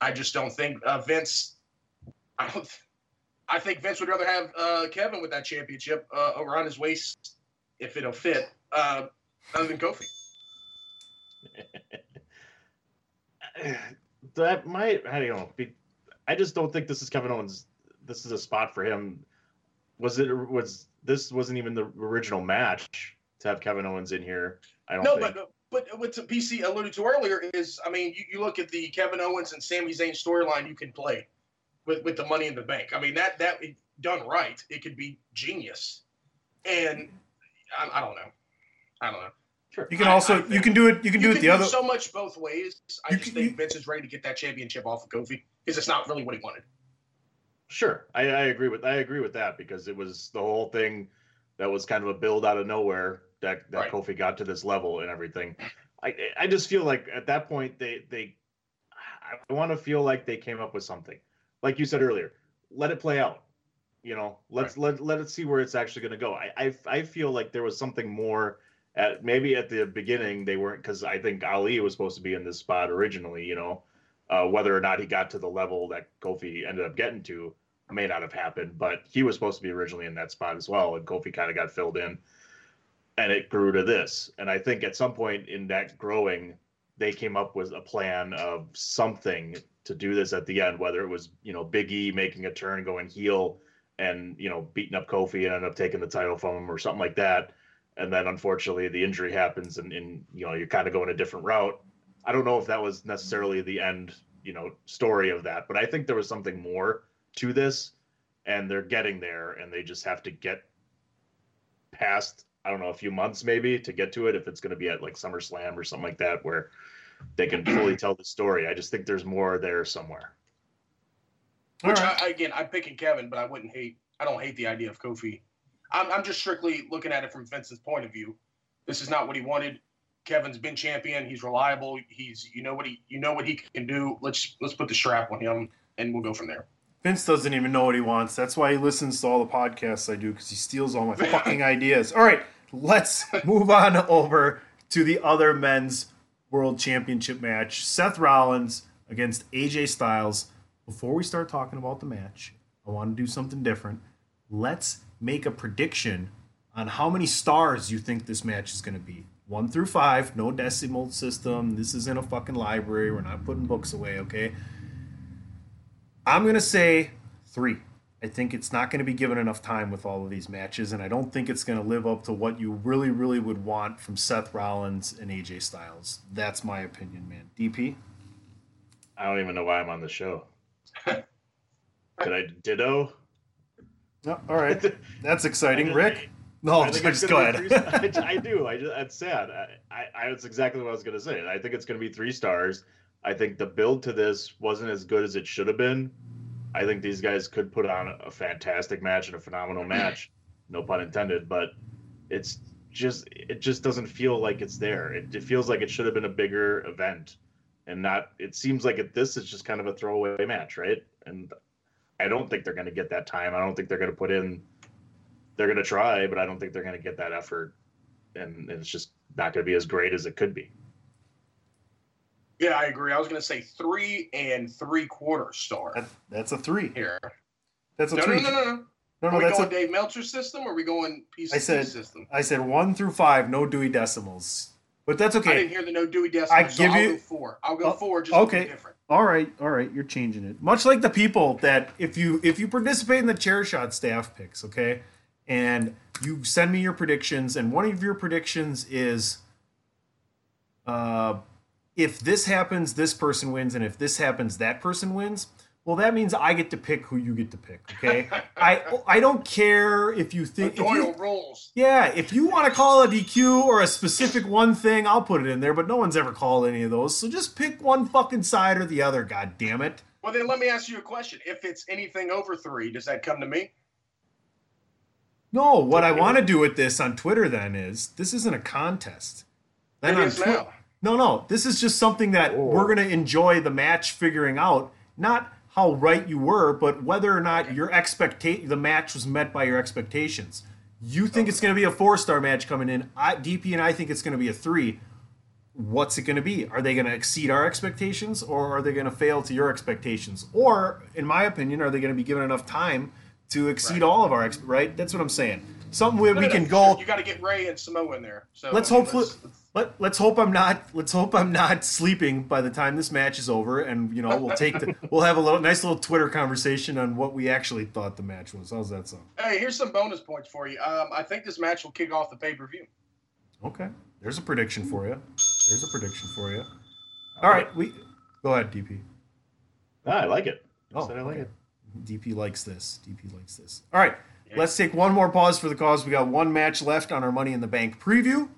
[SPEAKER 1] I just don't think uh, Vince. I don't. I think Vince would rather have uh, Kevin with that championship uh, around his waist, if it'll fit, uh, other than Kofi.
[SPEAKER 3] that might, I don't know. Be, I just don't think this is Kevin Owens. This is a spot for him. Was it? Was this wasn't even the original match to have Kevin Owens in here? I don't.
[SPEAKER 1] No,
[SPEAKER 3] think.
[SPEAKER 1] but but what PC alluded to earlier is, I mean, you, you look at the Kevin Owens and Sami Zayn storyline you can play with, with the money in the bank. I mean, that that done right, it could be genius. And I, I don't know. I don't know.
[SPEAKER 2] Sure. You can also I, I you can do it you can do it
[SPEAKER 1] can
[SPEAKER 2] the
[SPEAKER 1] do
[SPEAKER 2] other
[SPEAKER 1] so much both ways. I
[SPEAKER 2] You
[SPEAKER 1] just
[SPEAKER 2] can-
[SPEAKER 1] think
[SPEAKER 2] you-
[SPEAKER 1] Vince is ready to get that championship off of Kofi because it's not really what he wanted.
[SPEAKER 3] Sure, I, I agree with I agree with that because it was the whole thing that was kind of a build out of nowhere that that
[SPEAKER 1] Right.
[SPEAKER 3] Kofi got to this level and everything. I I just feel like at that point they they I want to feel like they came up with something, like you said earlier. Let it play out. You know, let's let let it see where it's actually going to go. I, I I feel like there was something more at maybe at the beginning they weren't because I think Ali was supposed to be in this spot originally. You know, uh, whether or not he got to the level that Kofi ended up getting to may not have happened, but he was supposed to be originally in that spot as well, and Kofi kind of got filled in, and it grew to this. And I think at some point in that growing, they came up with a plan of something to do this at the end, whether it was you know Big E making a turn, going heel, and you know beating up Kofi and end up taking the title from him or something like that. And then unfortunately the injury happens, and, and you know you're kind of going a different route. I don't know if that was necessarily the end, you know, story of that, but I think there was something more to this, and they're getting there, and they just have to get past I don't know a few months maybe to get to it if it's going to be at like SummerSlam or something like that where they can fully tell the story. I just think there's more there somewhere.
[SPEAKER 1] Which I, again, I'm picking Kevin, but I wouldn't hate. I don't hate the idea of Kofi. I'm, I'm just strictly looking at it from Vince's point of view. This is not what he wanted. Kevin's been champion. He's reliable. He's you know what he you know what he can do. Let's let's put the strap on him, and we'll go from there.
[SPEAKER 2] Vince doesn't even know what he wants. That's why he listens to all the podcasts I do because he steals all my fucking ideas. All right, let's move on over to the other men's world championship match Seth Rollins against AJ Styles. Before we start talking about the match, I want to do something different. Let's make a prediction on how many stars you think this match is going to be. one through five, no decimal system. This isn't a fucking library. We're not putting books away, okay? I'm gonna say three. I think it's not going to be given enough time with all of these matches, and I don't think it's going to live up to what you really, really would want from Seth Rollins and AJ Styles. That's my opinion, man. DP?
[SPEAKER 3] I don't even know why I'm on the show. Did I ditto?
[SPEAKER 2] No, all right. That's exciting.
[SPEAKER 3] just-
[SPEAKER 2] Rick? No,
[SPEAKER 3] I think
[SPEAKER 2] just, go ahead.
[SPEAKER 3] I, I do. I just, that's sad. I, I, I, that's exactly what I was going to say. I think it's going to be three stars. I think the build to this wasn't as good as it should have been. I think these guys could put on a, fantastic match and a phenomenal match, no pun intended. But it's just, it just doesn't feel like it's there. It, it feels like it should have been a bigger event, and not. It seems like this is just kind of a throwaway match, right? And I don't think they're going to get that time. I don't think they're going to put in they're going to try, but I don't think they're going to get that effort, and it's just not going to be as great as it could be.
[SPEAKER 1] Yeah, I agree. I was going to say three and three quarter star
[SPEAKER 2] That's a three.
[SPEAKER 1] here.
[SPEAKER 2] That's a
[SPEAKER 1] No, no,
[SPEAKER 2] three.
[SPEAKER 1] no, no, no.
[SPEAKER 2] No, no,
[SPEAKER 1] are we
[SPEAKER 2] that's
[SPEAKER 1] going
[SPEAKER 2] a,
[SPEAKER 1] Dave Meltzer system or are we going PCC
[SPEAKER 2] I said
[SPEAKER 1] system?
[SPEAKER 2] I said one through five, no Dewey decimals. But that's okay.
[SPEAKER 1] I didn't hear the no Dewey Decimal,
[SPEAKER 2] I
[SPEAKER 1] so
[SPEAKER 2] give
[SPEAKER 1] I'll
[SPEAKER 2] you-
[SPEAKER 1] go four. I'll go
[SPEAKER 2] Oh,
[SPEAKER 1] four just
[SPEAKER 2] okay.
[SPEAKER 1] different.
[SPEAKER 2] All right, all right, you're changing it. Much like the people that if you if you participate in the chair shot staff picks, okay, and you send me your predictions, and one of your predictions is, uh, if this happens, this person wins, and if this happens, that person wins. Well, that means I get to pick who you get to pick. Okay, I I don't care if you think if you-
[SPEAKER 1] Doyle rules.
[SPEAKER 2] yeah, if you want to call a DQ or a specific one thing, I'll put it in there, but no one's ever called any of those. So just pick one fucking side or the other, god damn it.
[SPEAKER 1] Well, then let me ask you a question. If it's anything over three, does that come to me?
[SPEAKER 2] No, what I want to do with this on Twitter then is this isn't a contest. Then
[SPEAKER 1] It
[SPEAKER 2] on
[SPEAKER 1] is
[SPEAKER 2] Twi-
[SPEAKER 1] now.
[SPEAKER 2] No, no, this is just something that we're going to enjoy the match figuring out, not how right you were, but whether or not your expecta- the match was met by your expectations. You think it's going to be a four-star match coming in. I, DP and I think it's going to be a three. What's it going to be? Are they going to exceed our expectations, or are they going to fail to your expectations? Or, in my opinion, are they going to be given enough time to exceed all of our ex- right? That's what I'm saying. Something where we
[SPEAKER 1] No, no,
[SPEAKER 2] can
[SPEAKER 1] no,
[SPEAKER 2] go.
[SPEAKER 1] You got to get Rey and Samoa in there. So
[SPEAKER 2] Let's
[SPEAKER 1] I mean,
[SPEAKER 2] hopefully let let's hope I'm not let's hope I'm not sleeping by the time this match is over, and you know we'll take the we'll have a little nice little Twitter conversation on what we actually thought the match was. How's that sound?
[SPEAKER 1] Hey, here's some bonus points for you. Um, I think this match will kick off the pay per view.
[SPEAKER 2] Okay, there's a prediction for you. There's a prediction for you. All right, we go ahead, DP.
[SPEAKER 3] Ah, I like it. I
[SPEAKER 2] Oh,
[SPEAKER 3] said I like
[SPEAKER 2] okay.
[SPEAKER 3] it.
[SPEAKER 2] DP likes this. DP likes this. All right, let's take one more pause for the cause. We got one match left on our Money in the Bank preview,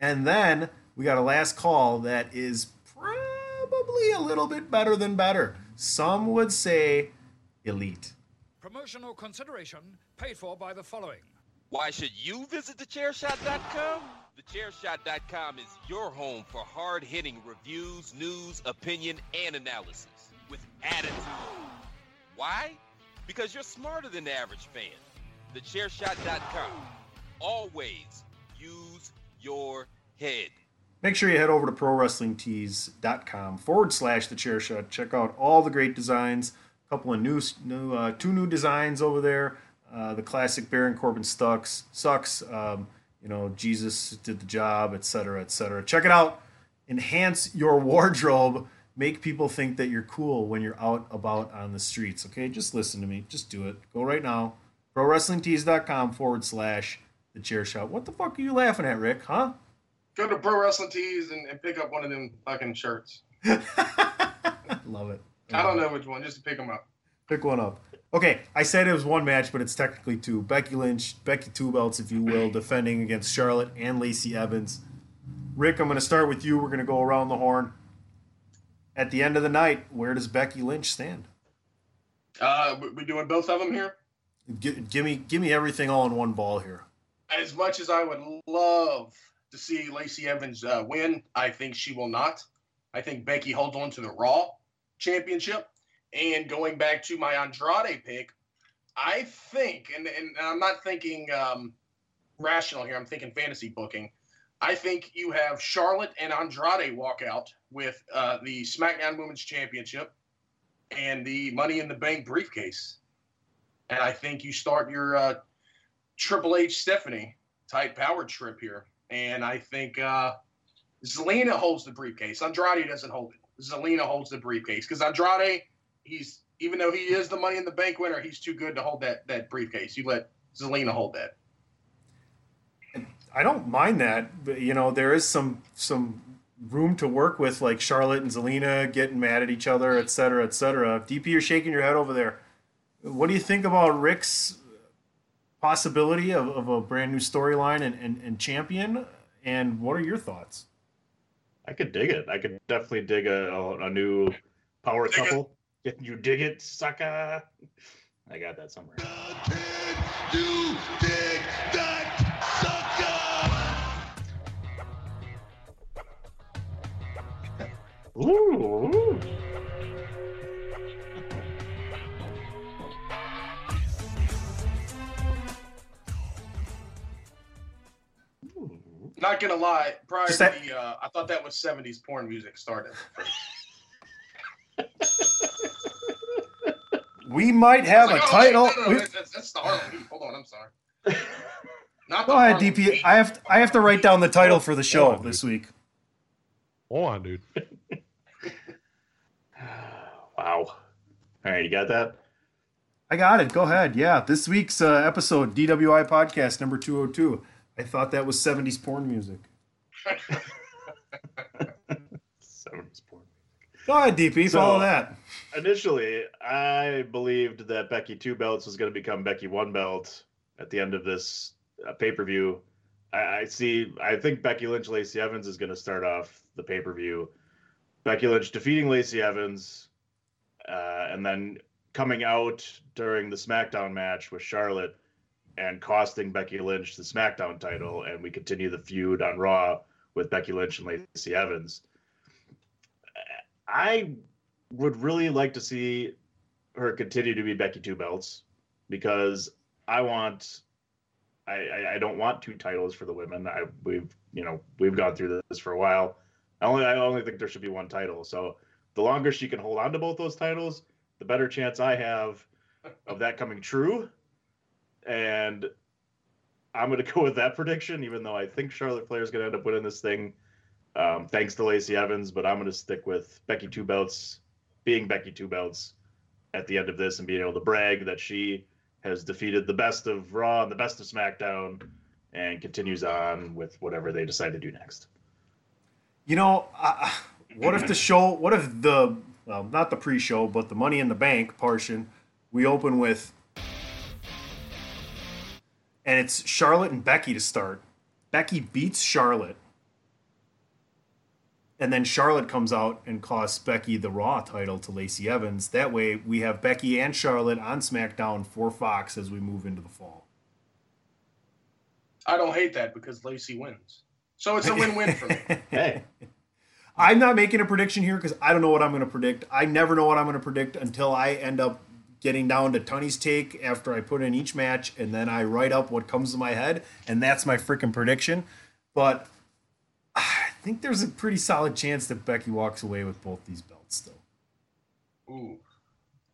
[SPEAKER 2] and then we got a last call that is probably a little bit better than better. Some would say elite.
[SPEAKER 14] Promotional consideration paid for by the following.
[SPEAKER 10] Why should you visit thechairshot.com? Thechairshot.com is your home for hard-hitting reviews, news, opinion, and analysis with attitude. Why? Because you're smarter than the average fan. Thechairshot.com. Always use your head.
[SPEAKER 2] Make sure you head over to prowrestlingtees.com forward slash the chair shot. Check out all the great designs. A couple of new, new uh, two new designs over there. Uh, the classic Baron Corbin sucks, sucks. Um, you know, Jesus did the job, etc., etc. Check it out. Enhance your wardrobe. Make people think that you're cool when you're out about on the streets. Okay, just listen to me. Just do it. Go right now. ProWrestlingTees.com forward slash the chair shot. What the fuck are you laughing at, Rick? Huh?
[SPEAKER 1] Go to Pro Wrestling Tees and, and pick up one of them fucking shirts.
[SPEAKER 2] Love it.
[SPEAKER 1] I don't know which one, just to pick them up.
[SPEAKER 2] Pick one up. Okay, I said it was one match, but it's technically two. Becky Lynch, Becky Two Belts, if you will, defending against Charlotte and Lacey Evans. Rick, I'm going to start with you. We're going to go around the horn. At the end of the night, where does Becky Lynch stand?
[SPEAKER 1] Uh, we, doing both of them here.
[SPEAKER 2] Gi- give me, give me everything all in one ball here.
[SPEAKER 1] As much as I would love to see Lacey Evans uh, win, I think she will not. I think Becky holds on to the Raw Championship. And going back to my Andrade pick, I think, and, and I'm not thinking um, rational here, I'm thinking fantasy booking. I think you have Charlotte and Andrade walk out with uh, the SmackDown Women's Championship and the Money in the Bank briefcase. And I think you start your uh, Triple H Stephanie type power trip here. and I think uh, Zelina holds the briefcase. Andrade doesn't hold it. Zelina holds the briefcase because Andrade, he's even though he is the Money in the Bank winner, he's too good to hold that that briefcase. You let Zelina hold that.
[SPEAKER 2] I don't mind that, but you know there is some some room to work with, like Charlotte and Zelina getting mad at each other, et cetera, et cetera. DP, you're shaking your head over there. What do you think about Rick's possibility of, of a brand new storyline and, and, and champion? And what are your thoughts?
[SPEAKER 3] I could dig it. I could definitely dig a, a, a new power
[SPEAKER 1] Dig
[SPEAKER 3] couple. Can you dig it, sucker? I got that somewhere.
[SPEAKER 4] You dig that
[SPEAKER 3] Ooh.
[SPEAKER 1] Not gonna lie, prior
[SPEAKER 2] Just
[SPEAKER 1] to
[SPEAKER 2] that-
[SPEAKER 1] the, uh, I thought that was '70s porn music started.
[SPEAKER 2] We might have
[SPEAKER 1] I
[SPEAKER 2] a
[SPEAKER 1] was like, oh,
[SPEAKER 2] title.
[SPEAKER 1] wait, no, no, no, that's, that's, that's the Harlem Heat. Hold on, I'm sorry. Not
[SPEAKER 2] Go ahead, DP.
[SPEAKER 1] Heat.
[SPEAKER 2] I have to, I have to write down the title for the show
[SPEAKER 15] on,
[SPEAKER 2] this week.
[SPEAKER 15] Hold on, dude.
[SPEAKER 3] Wow. All right, you got that?
[SPEAKER 2] I got it. Go ahead. Yeah, this week's uh, episode, DWI podcast number 202. I thought that was 70s porn music.
[SPEAKER 3] Seven sport.
[SPEAKER 2] Go ahead, DP. Follow
[SPEAKER 3] So-
[SPEAKER 2] that.
[SPEAKER 3] Initially, I believed that Becky Two Belts was going to become Becky One Belt at the end of this uh, pay per view. I, I see. I think Becky Lynch Lacey Evans is going to start off the pay per view. Becky Lynch defeating Lacey Evans, uh, and then coming out during the SmackDown match with Charlotte and costing Becky Lynch the SmackDown title, and we continue the feud on Raw with Becky Lynch and Lacey Evans. I would really like to see her continue to be Becky Two Belts because I want. I, I, don't want two titles for the women. I we've you know we've gone through this for a while. I only I only think there should be one title. So the longer she can hold on to both those titles, the better chance I have of that coming true. And I'm going to go with that prediction, even though I think Charlotte Flair is going to end up winning this thing, um, thanks to Lacey Evans. But I'm going to stick with Becky Two Belts being Becky Two Belts at the end of this and being able to brag that she has defeated the best of Raw and the best of SmackDown and continues on with whatever they decide to do next.
[SPEAKER 2] You know, uh, what if the show, what if the, well, not the pre show, but the Money in the Bank portion, we open with, and it's Charlotte and Becky to start. Becky beats Charlotte. And then Charlotte comes out and costs Becky the Raw title to Lacey Evans. That way, we have Becky and Charlotte on SmackDown for Fox as we move into the fall.
[SPEAKER 1] I don't hate that because Lacey wins. So it's a win-win for me.
[SPEAKER 3] Hey,
[SPEAKER 2] I'm not making a prediction here because I don't know what I'm going to predict. I never know what I'm going to predict until I end up getting down to Tunney's take after I put in each match, and then I write up what comes to my head, and that's my freaking prediction. But ah, I think there's a pretty solid chance that Becky walks away with both these belts still.
[SPEAKER 1] Ooh.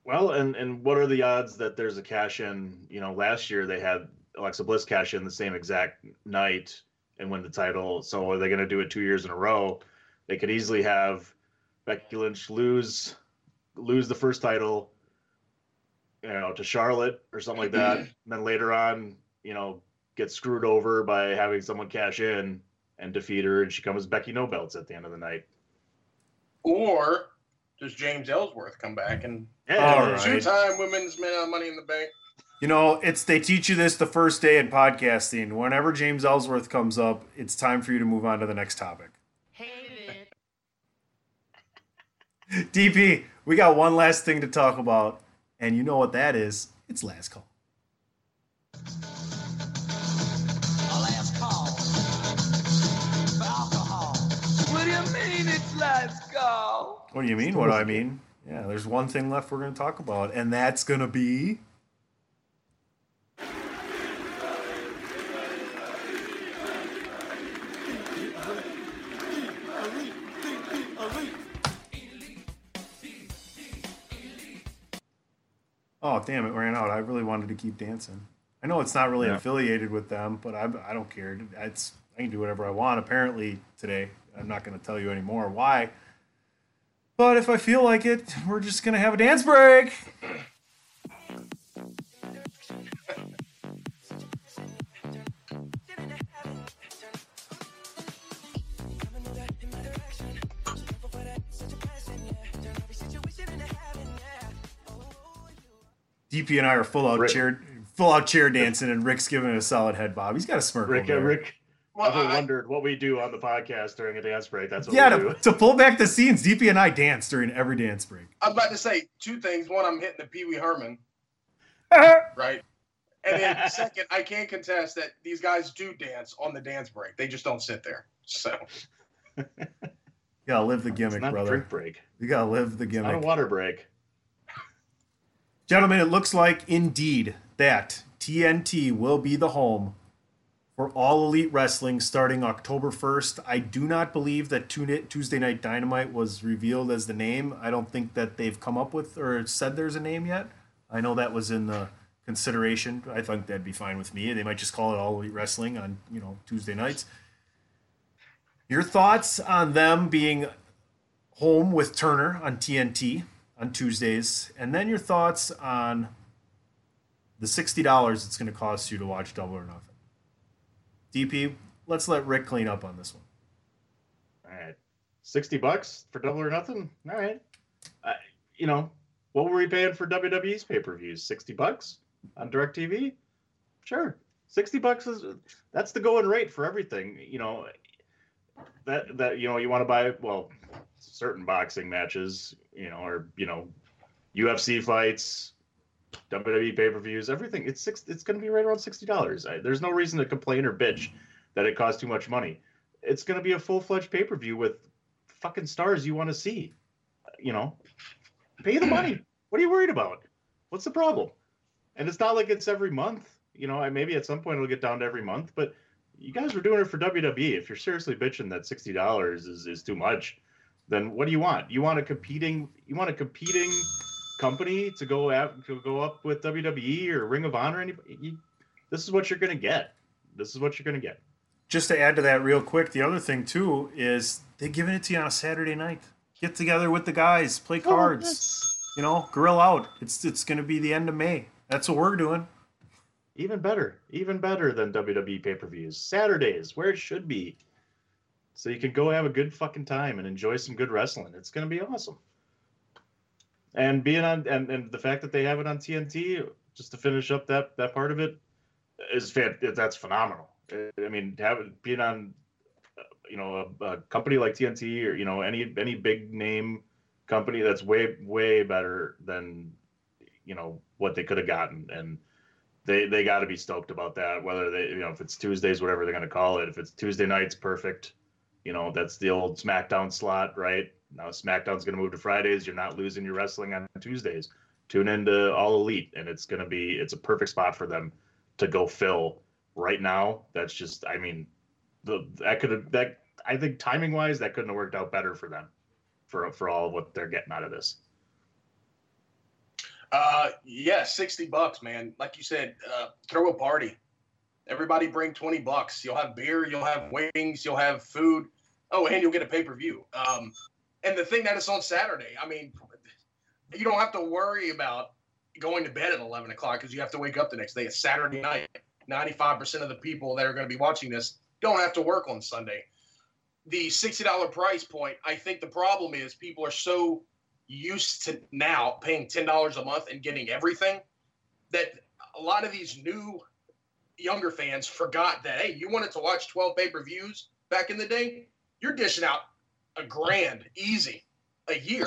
[SPEAKER 3] Well, and and what are the odds that there's a cash in? You know, last year they had Alexa Bliss cash in the same exact night and win the title. So are they going to do it two years in a row? They could easily have Becky Lynch lose lose the first title, you know, to Charlotte or something like that. and then later on, you know, get screwed over by having someone cash in and defeat her, and she comes Becky no belts at the end of the night.
[SPEAKER 1] Or does James Ellsworth come back and
[SPEAKER 2] All right.
[SPEAKER 1] two-time women's man uh, Money in the Bank?
[SPEAKER 2] You know, it's they teach you this the first day in podcasting. Whenever James Ellsworth comes up, it's time for you to move on to the next topic. DP, we got one last thing to talk about, and you know what that is. It's last call.
[SPEAKER 5] last call for alcohol. What do you mean it's last call?
[SPEAKER 2] What do you mean? What do I mean? Yeah, there's one thing left we're going to talk about, and that's going to be. Oh, damn, it ran out. I really wanted to keep dancing. I know it's not really
[SPEAKER 3] Yeah.
[SPEAKER 2] affiliated with them, but I, I don't care. It's I can do whatever I want. Apparently today, I'm not going to tell you anymore why. But if I feel like it, we're just going to have a dance break. DP and I are full out
[SPEAKER 3] Rick-
[SPEAKER 2] chair, full out chair dancing, and Rick's giving it a solid head bob. He's got a smirk.
[SPEAKER 3] Rick,
[SPEAKER 2] over
[SPEAKER 3] uh. Rick,
[SPEAKER 1] Well,
[SPEAKER 3] ever
[SPEAKER 1] I-
[SPEAKER 3] wondered what we do on the podcast during a dance break? That's what
[SPEAKER 2] Yeah,
[SPEAKER 3] we
[SPEAKER 2] to,
[SPEAKER 3] do.
[SPEAKER 2] to pull back the scenes, DP and I dance during every dance break.
[SPEAKER 1] I was about to say two things. One, I'm hitting the Pee Wee Herman, right? And then second, I can't contest that these guys do dance on the dance break. They just don't sit there. So
[SPEAKER 2] You gotta live the
[SPEAKER 3] It's
[SPEAKER 2] gimmick,
[SPEAKER 3] not a
[SPEAKER 2] brother.
[SPEAKER 3] drink break.
[SPEAKER 2] You gotta live the
[SPEAKER 3] It's not a
[SPEAKER 2] gimmick.
[SPEAKER 3] water break.
[SPEAKER 2] Gentlemen, it looks like indeed that TNT will be the home for all elite wrestling starting October 1st. I do not believe that Tuesday Night Dynamite was revealed as the name. I don't think that they've come up with or said there's a name yet. I know that was in the consideration. I think that'd be fine with me. They might just call it All Elite Wrestling on, you know, Tuesday nights. Your thoughts on them being home with Turner on TNT on Tuesdays, and then your thoughts on the sixty dollars it's going to cost you to watch Double or Nothing. DP, let's let Rick clean up on this one.
[SPEAKER 3] All right, sixty bucks for double or nothing. All right, uh, you know what were we paying for WWE's pay per views? Sixty bucks on Directv. Sure, sixty bucks is that's the going rate for everything. You know that that you know you want to buy well certain boxing matches. You know, or you know UFC fights. WWE pay per views, everything. It's six. It's going to be right around sixty dollars. There's no reason to complain or bitch that it costs too much money it's going to be a full fledged pay per view with fucking stars you want to see. You know, pay the money. What are you worried about? What's the problem? And it's not like it's every month. You know, I- maybe at some point it'll get down to every month, but you guys were doing it for WWE. If you're seriously bitching that sixty dollars is, is too much, then what do you want? You want a competing you want a competing company to go out to go up with WWE or Ring of Honor? Anybody? You, this is what you're going to get. This is what you're going to get.
[SPEAKER 2] Just to add to that real quick, the other thing too is they're giving it to you on a Saturday night. Get together with the guys, play oh, cards. You know, grill out. It's it's going to be the end of May. That's what we're doing.
[SPEAKER 3] Even better, even better than WWE pay per views. Saturdays, where it should be. So you can go have a good fucking time and enjoy some good wrestling. It's going to be awesome. And being on, and, and the fact that they have it on TNT, just to finish up that that part of it, is fan. That's phenomenal. I mean, have it being on, uh, you know, a, a company like TNT or you know any any big name company that's way way better than you know what they could have gotten and they they got to be stoked about that whether they you know if it's tuesdays whatever they're going to call it if it's tuesday nights perfect you know that's the old smackdown slot right now smackdown's going to move to fridays you're not losing your wrestling on tuesdays tune into all elite and it's going to be it's a perfect spot for them to go fill right now that's just i mean the that could have that i think timing wise that couldn't have worked out better for them for for all of what they're getting out of this
[SPEAKER 1] Uh, yeah, sixty bucks, man. Like you said, uh, throw a party. Everybody bring twenty bucks. You'll have beer, you'll have wings, you'll have food. Oh, and you'll get a pay per view. Um, and the thing that is on Saturday, I mean, you don't have to worry about going to bed at eleven o'clock because you have to wake up the next day. It's Saturday night. Ninety-five percent of the people that are going to be watching this don't have to work on Sunday. The sixty dollar price point, I think the problem is people are so used to now paying ten dollars a month and getting everything that a lot of these new younger fans forgot that hey, you wanted to watch twelve pay per views back in the day, you're dishing out a grand easy a year.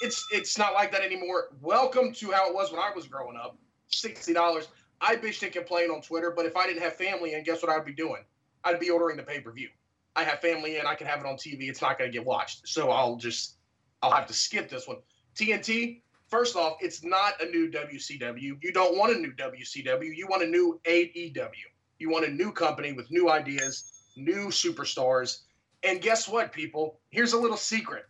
[SPEAKER 1] It's it's not like that anymore. Welcome to how it was when I was growing up. Sixty dollars. I bitched and complained on Twitter, but if I didn't have family, and guess what I'd be doing? I'd be ordering the pay per view. I have family and I can have it on TV. It's not going to get watched, so I'll just I'll have to skip this one. TNT. First off, it's not a new WCW. You don't want a new WCW. You want a new AEW. You want a new company with new ideas, new superstars. And guess what, people? Here's a little secret.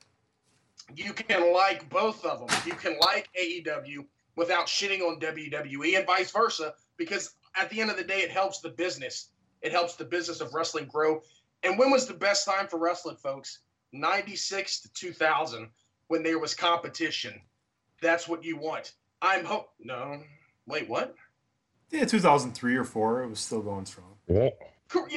[SPEAKER 1] You can like both of them. You can like AEW without shitting on WWE and vice versa, because at the end of the day, it helps the business It helps the business of wrestling grow. And when was the best time for wrestling, folks? 96 to 2000 when there was competition. That's what you want. I'm hope. No, wait, what?
[SPEAKER 2] Yeah, 2003 or four, it was still going strong.
[SPEAKER 1] Yeah,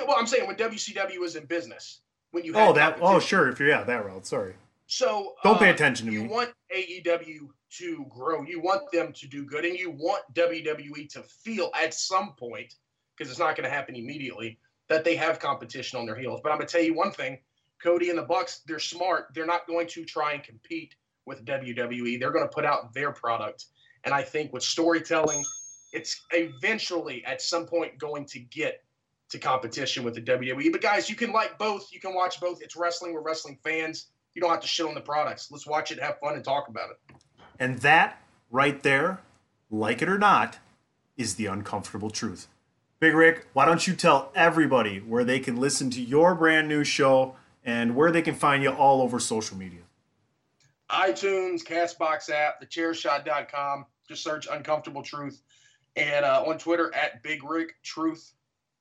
[SPEAKER 1] well, I'm saying when WCW was in business, when you
[SPEAKER 2] Oh, that. Oh, sure. If you're yeah, that route. Sorry.
[SPEAKER 1] So
[SPEAKER 2] Don't pay
[SPEAKER 1] uh,
[SPEAKER 2] attention to
[SPEAKER 1] you
[SPEAKER 2] me.
[SPEAKER 1] You want AEW to grow. You want them to do good, and you want WWE to feel at some point, because it's not going to happen immediately, that they have competition on their heels. But I'm going to tell you one thing: Cody and the Bucks, they're smart. They're not going to try and compete with WWE. They're going to put out their product, and I think with storytelling, it's eventually at some point going to get to competition with the WWE. But guys, you can like both. You can watch both. It's wrestling. We're wrestling fans. You don't have to shit on the products. Let's watch it, have fun, and talk about it.
[SPEAKER 2] And that right there, like it or not, is the uncomfortable truth. Big Rick, why don't you tell everybody where they can listen to your brand new show and where they can find you all over social media?
[SPEAKER 1] iTunes, Castbox app, thechairshot.com. Just search Uncomfortable Truth. And uh, on Twitter at Big Rick Truth.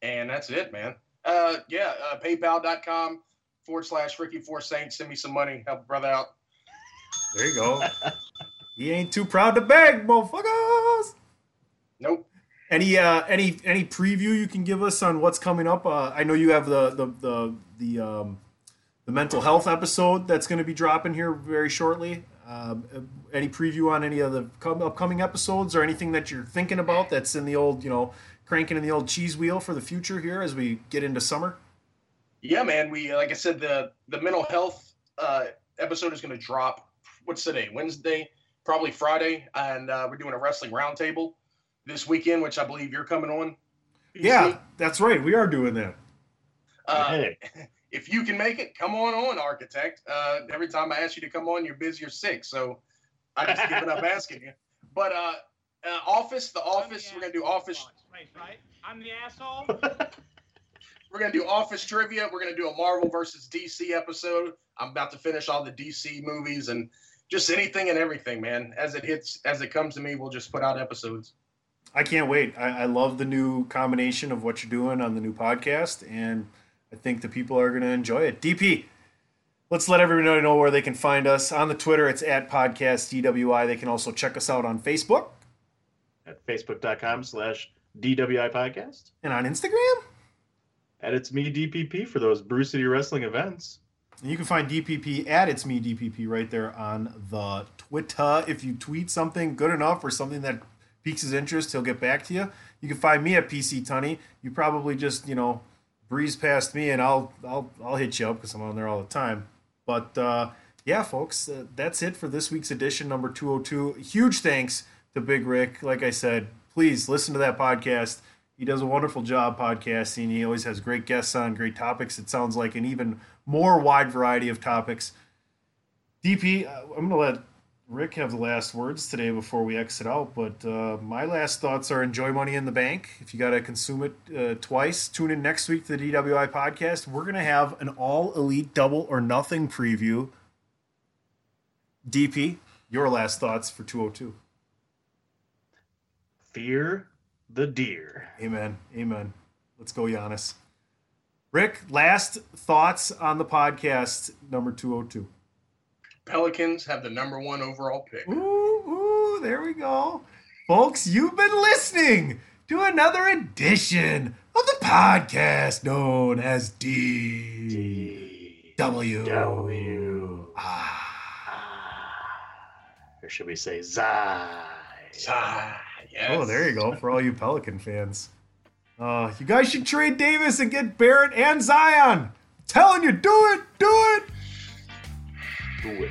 [SPEAKER 1] And that's it, man. Uh, yeah, uh, paypal.com forward slash Ricky Four Saints. Send me some money. Help brother out.
[SPEAKER 2] There you go. he ain't too proud to beg, motherfuckers.
[SPEAKER 1] Nope.
[SPEAKER 2] Any uh any any preview you can give us on what's coming up? Uh, I know you have the the the the um the mental health episode that's going to be dropping here very shortly. Um, any preview on any of the upcoming episodes or anything that you're thinking about that's in the old you know cranking in the old cheese wheel for the future here as we get into summer?
[SPEAKER 1] Yeah, man. We like I said, the the mental health uh, episode is going to drop. What's today? Wednesday, probably Friday, and uh, we're doing a wrestling roundtable this weekend, which I believe you're coming on.
[SPEAKER 2] Yeah, that's right. We are doing that.
[SPEAKER 1] Uh, if you can make it, come on on, Architect. Uh, every time I ask you to come on, you're busy or sick, so I just given up asking you. But uh, uh, Office, the Office, we're gonna do Office.
[SPEAKER 16] Right? I'm the asshole.
[SPEAKER 1] We're gonna do Office trivia. We're gonna do a Marvel versus DC episode. I'm about to finish all the DC movies and just anything and everything, man. As it hits, as it comes to me, we'll just put out episodes.
[SPEAKER 2] I can't wait. I, I love the new combination of what you're doing on the new podcast, and I think the people are going to enjoy it. DP, let's let everybody know where they can find us on the Twitter. It's at podcast DWI. They can also check us out on Facebook
[SPEAKER 3] at facebook.com slash DWI podcast.
[SPEAKER 2] and on Instagram.
[SPEAKER 3] And it's me, DPP, for those Brew City Wrestling events.
[SPEAKER 2] And you can find DPP at It's Me DPP right there on the Twitter. If you tweet something good enough or something that piques his interest, he'll get back to you. You can find me at PC Tunny. You probably just you know breeze past me, and I'll I'll I'll hit you up because I'm on there all the time. But uh, yeah, folks, uh, that's it for this week's edition number 202. Huge thanks to Big Rick. Like I said, please listen to that podcast. He does a wonderful job podcasting. He always has great guests on, great topics. It sounds like an even more wide variety of topics. DP, uh, I'm going to let Rick have the last words today before we exit out. But uh, my last thoughts are enjoy Money in the Bank. If you got to consume it uh, twice, tune in next week to the DWI podcast. We're going to have an all elite double or nothing preview. DP, your last thoughts for 202.
[SPEAKER 3] Fear the deer.
[SPEAKER 2] Amen. Amen. Let's go, Giannis. Rick, last thoughts on the podcast number 202.
[SPEAKER 1] Pelicans have the number one overall pick.
[SPEAKER 2] Ooh, ooh, there we go. Folks, you've been listening to another edition of the podcast known as D W
[SPEAKER 3] W. Or should we say Zai?
[SPEAKER 1] Zai.
[SPEAKER 2] Oh, there you go for all you Pelican fans. Uh, you guys should trade Davis and get Barrett and Zion. I'm telling you, do it, do it.
[SPEAKER 3] Do it.